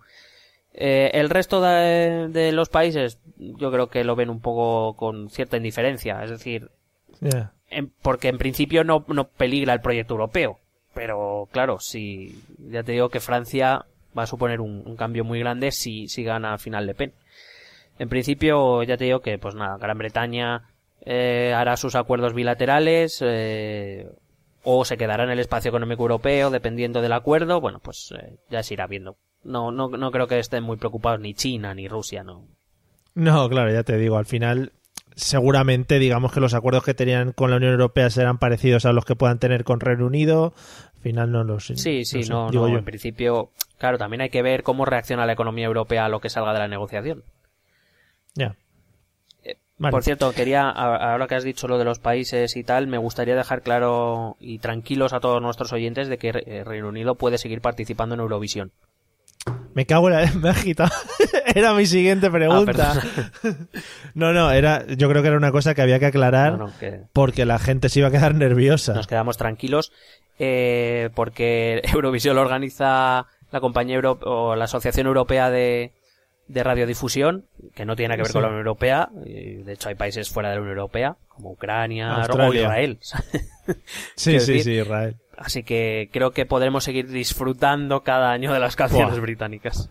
Eh, el resto de, de, los países yo creo que lo ven un poco con cierta indiferencia, es decir, Yeah. en- porque en principio no, no peligra el proyecto europeo, pero claro, si ya te digo que Francia va a suponer un, un cambio muy grande si, si gana al final Le Pen. En principio, ya te digo que, pues nada, Gran Bretaña eh, hará sus acuerdos bilaterales eh, o se quedará en el espacio económico europeo dependiendo del acuerdo. Bueno, pues eh, ya se irá viendo. No, no, no creo que estén muy preocupados ni China ni Rusia, no. No, claro, ya te digo, al final seguramente digamos que los acuerdos que tenían con la Unión Europea serán parecidos a los que puedan tener con Reino Unido. Al final no los Sí, sí, no, digo no, yo. en principio, claro, también hay que ver cómo reacciona la economía europea a lo que salga de la negociación. Ya. Vale. Por cierto, quería, ahora que has dicho lo de los países y tal, me gustaría dejar claro y tranquilos a todos nuestros oyentes de que eh, Reino Unido puede seguir participando en Eurovisión. Me cago en la... Me era mi siguiente pregunta. Ah, no, no, era, yo creo que era una cosa que había que aclarar No, no, que porque la gente se iba a quedar nerviosa. nos quedamos tranquilos eh, porque Eurovisión lo organiza la compañía Euro- o la Asociación Europea de, de Radiodifusión, que no tiene nada que ver Sí. con la Unión Europea. y de hecho, hay países fuera de la Unión Europea, como Ucrania o. Israel. sí, sí, sí, Israel. Así que creo que podremos seguir disfrutando cada año de las canciones Buah. británicas.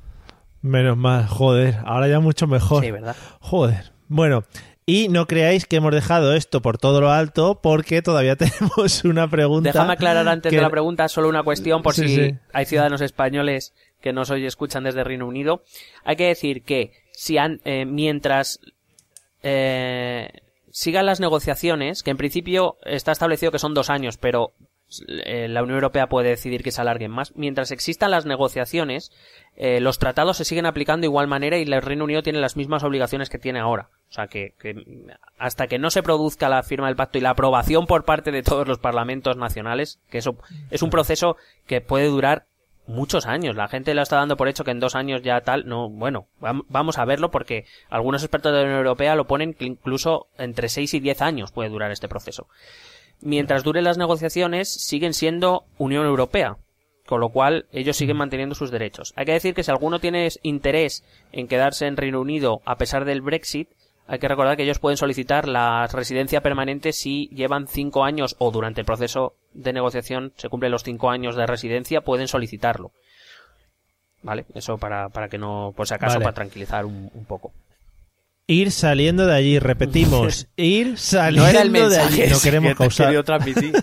Menos mal, joder, ahora ya mucho mejor. Sí, ¿verdad? Joder. Bueno, y no creáis que hemos dejado esto por todo lo alto porque todavía tenemos una pregunta. Déjame aclarar antes que- de la pregunta solo una cuestión por Sí, si sí. hay ciudadanos españoles que nos hoy escuchan desde Reino Unido. Hay que decir que si han, eh, mientras eh, sigan las negociaciones, que en principio está establecido que son dos años, pero eh, la Unión Europea puede decidir que se alarguen más. Mientras existan las negociaciones, eh, los tratados se siguen aplicando de igual manera y el Reino Unido tiene las mismas obligaciones que tiene ahora. O sea que, que hasta que no se produzca la firma del pacto y la aprobación por parte de todos los parlamentos nacionales, que eso es un proceso que puede durar muchos años. La gente lo está dando por hecho que en dos años ya tal. No, bueno, vam- vamos a verlo porque algunos expertos de la Unión Europea lo ponen que incluso entre seis y diez años puede durar este proceso. Mientras duren las negociaciones, siguen siendo Unión Europea. Con lo cual, ellos siguen manteniendo sus derechos. Hay que decir que si alguno tiene interés en quedarse en Reino Unido a pesar del Brexit, hay que recordar que ellos pueden solicitar la residencia permanente si llevan cinco años o durante el proceso de negociación se cumplen los cinco años de residencia, pueden solicitarlo. ¿Vale? Eso para, para que no, por si acaso, Vale. para tranquilizar un, un poco. Ir saliendo de allí, repetimos, ir saliendo No era el de allí. No queremos que causar, transmitir.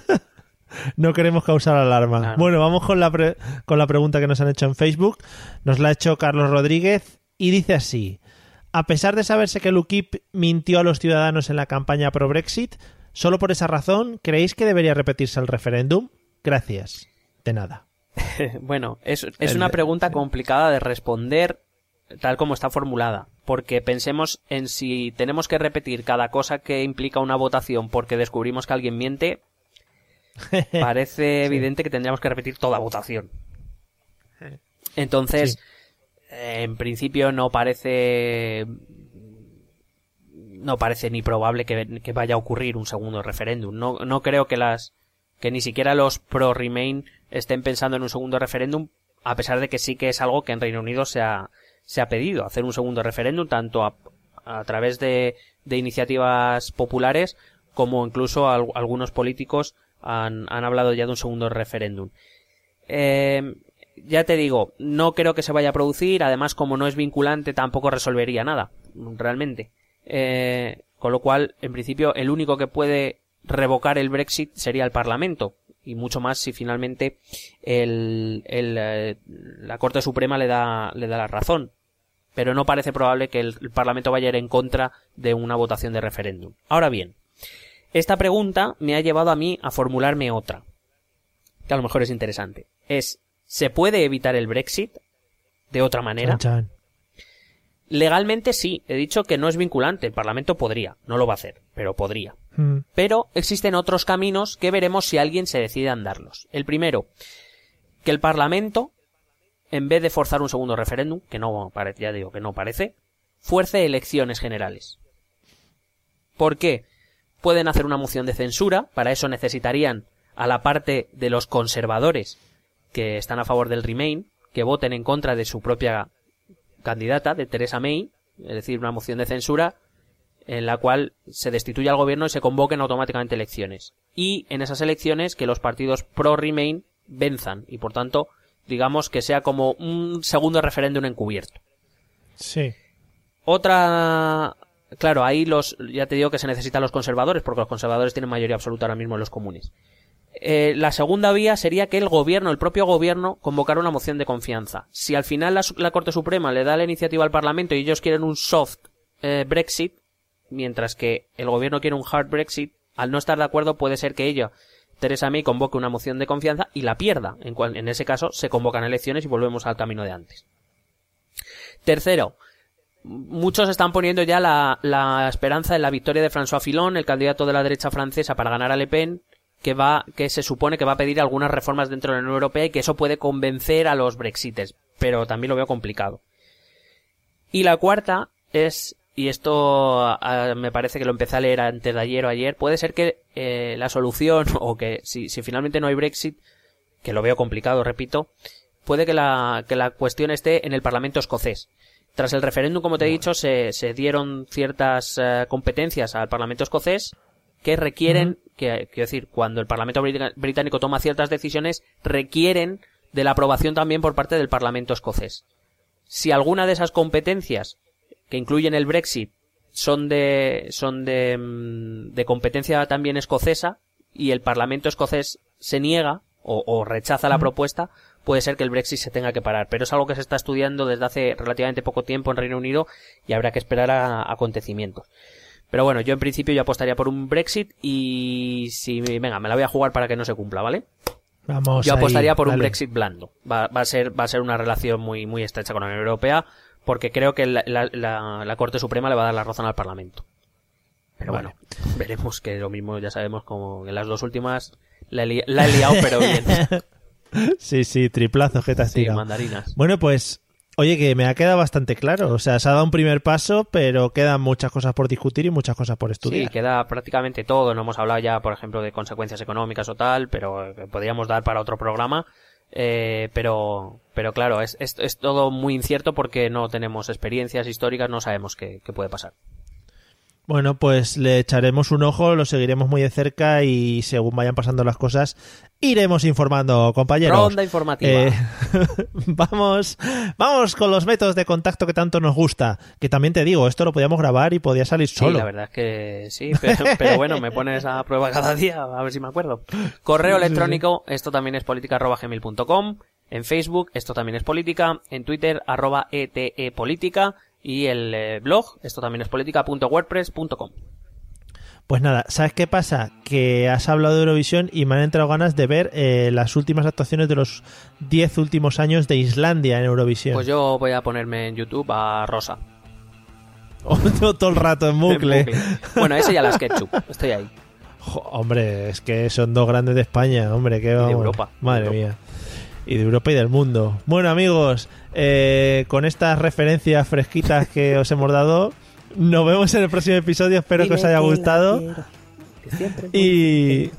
no queremos causar alarma. No, no. Bueno, vamos con la, pre- con la pregunta que nos han hecho en Facebook. Nos la ha hecho Carlos Rodríguez y dice así. A pesar de saberse que el UKIP mintió a los ciudadanos en la campaña pro Brexit, solo por esa razón, ¿creéis que debería repetirse el referéndum? Gracias. De nada. Bueno, es, es una pregunta complicada de responder tal como está formulada, porque pensemos en si tenemos que repetir cada cosa que implica una votación porque descubrimos que alguien miente, parece evidente que tendríamos que repetir toda votación. Entonces, Sí. En principio no parece no parece ni probable que, vaya a ocurrir un segundo referéndum. No, no creo que las que ni siquiera los pro Remain estén pensando en un segundo referéndum, a pesar de que sí que es algo que en Reino Unido se ha, se ha pedido, hacer un segundo referéndum, tanto a, través de, de iniciativas populares como incluso al- algunos políticos han, han hablado ya de un segundo referéndum. Eh, ya te digo, no creo que se vaya a producir, además como no es vinculante tampoco resolvería nada, realmente. Eh, con lo cual, en principio, el único que puede revocar el Brexit sería el Parlamento, y mucho más si finalmente el, el, eh, la Corte Suprema le da, le da la razón. Pero no parece probable que el, el Parlamento vaya a ir en contra de una votación de referéndum. Ahora bien, esta pregunta me ha llevado a mí a formularme otra, que a lo mejor es interesante. Es, ¿Se puede evitar el Brexit de otra manera? Chan, chan. Legalmente sí, he dicho que no es vinculante, el Parlamento podría, no lo va a hacer, pero podría. Mm. Pero existen otros caminos que veremos si alguien se decide a andarlos. El primero, que el Parlamento, en vez de forzar un segundo referéndum, que no parece, ya digo que no parece, fuerce elecciones generales. ¿Por qué? Pueden hacer una moción de censura, para eso necesitarían a la parte de los conservadores que están a favor del Remain, que voten en contra de su propia candidata, de Theresa May, es decir, una moción de censura en la cual se destituye al gobierno y se convoquen automáticamente elecciones. Y en esas elecciones que los partidos pro-Remain venzan y por tanto digamos que sea como un segundo referéndum encubierto. Sí. Otra, claro, ahí los, ya te digo que se necesitan los conservadores, porque los conservadores tienen mayoría absoluta ahora mismo en los comunes. Eh, la segunda vía sería que el gobierno, el propio gobierno, convocara una moción de confianza. Si al final la, Corte Suprema le da la iniciativa al Parlamento y ellos quieren un soft eh, Brexit, mientras que el gobierno quiere un hard Brexit, al no estar de acuerdo puede ser que ella, Teresa May, convoque una moción de confianza y la pierda. En, cual, en ese caso se convocan elecciones y volvemos al camino de antes. Tercero, muchos están poniendo ya la, la esperanza en la victoria de François Fillon, el candidato de la derecha francesa para ganar a Le Pen, que va, que se supone que va a pedir algunas reformas dentro de la Unión Europea y que eso puede convencer a los brexites, pero también lo veo complicado. Y la cuarta es, y esto ah, me parece que lo empecé a leer antes de ayer o ayer, puede ser que eh, la solución, o que si, si finalmente no hay Brexit, que lo veo complicado, repito, puede que la, que la cuestión esté en el Parlamento escocés. Tras el referéndum, como te he dicho, se, se dieron ciertas eh, competencias al Parlamento escocés que requieren, que, quiero decir, cuando el Parlamento británico toma ciertas decisiones, requieren de la aprobación también por parte del Parlamento escocés. Si alguna de esas competencias que incluyen el Brexit son de son de, mm, de competencia también escocesa y el Parlamento escocés se niega o, o rechaza la propuesta, puede ser que el Brexit se tenga que parar. Pero es algo que se está estudiando desde hace relativamente poco tiempo en Reino Unido y habrá que esperar a acontecimientos. Pero bueno, yo en principio yo apostaría por un Brexit y si venga, me la voy a jugar para que no se cumpla, ¿vale? Vamos Yo ahí, apostaría por un. Brexit blando. Va, va a ser, va a ser una relación muy, muy estrecha con la Unión Europea, porque creo que la, la- la- la Corte Suprema le va a dar la razón al Parlamento. Pero Vale. bueno, veremos que lo mismo ya sabemos como en las dos últimas la he, li- la he liado, pero bien. Sí, sí, triplazo que te has Sí, mandarinas. Bueno, pues, oye, que me ha quedado bastante claro. O sea, se ha dado un primer paso, pero quedan muchas cosas por discutir y muchas cosas por Sí, estudiar. queda prácticamente todo. No hemos hablado ya, por ejemplo, de consecuencias económicas o tal, pero eh, podríamos dar para otro programa. Eh, pero, pero claro, es, es, es todo muy incierto porque no tenemos experiencias históricas, no sabemos qué, qué puede pasar. Bueno, pues le echaremos un ojo, lo seguiremos muy de cerca y según vayan pasando las cosas, iremos informando, compañeros. Ronda informativa. Eh, vamos, vamos con los métodos de contacto que tanto nos gusta. Que también te digo, esto lo podíamos grabar y podía salir Sí, solo. la verdad es que sí, pero, pero bueno, me pones a prueba cada día, a ver si me acuerdo. Correo electrónico, esto también es política arroba gmail.com, en Facebook, esto también es política, en Twitter, arroba ETE política, y el eh, blog, esto también es política.wordpress.com. Pues nada, ¿sabes qué pasa? Que has hablado de Eurovisión y me han entrado ganas de ver eh, las últimas actuaciones de los 10 últimos años de Islandia en Eurovisión. Pues yo voy a ponerme en YouTube a Rosa. Todo el rato en bucle. En bucle. Bueno, ese ya la SketchUp, estoy ahí. Jo, hombre, es que son dos grandes de España, hombre, que vamos. Europa, de Madre Europa. mía. Y de Europa y del mundo. Bueno, amigos, eh, con estas referencias fresquitas que os hemos dado, nos vemos en el próximo episodio. Espero que os haya gustado. Y,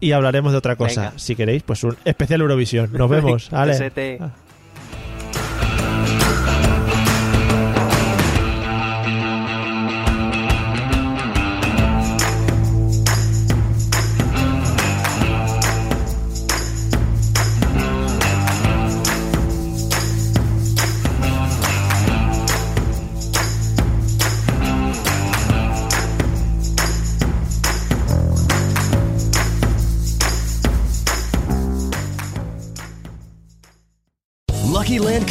y hablaremos de otra cosa. Venga. Si queréis, pues un especial Eurovisión. Nos vemos. Ale.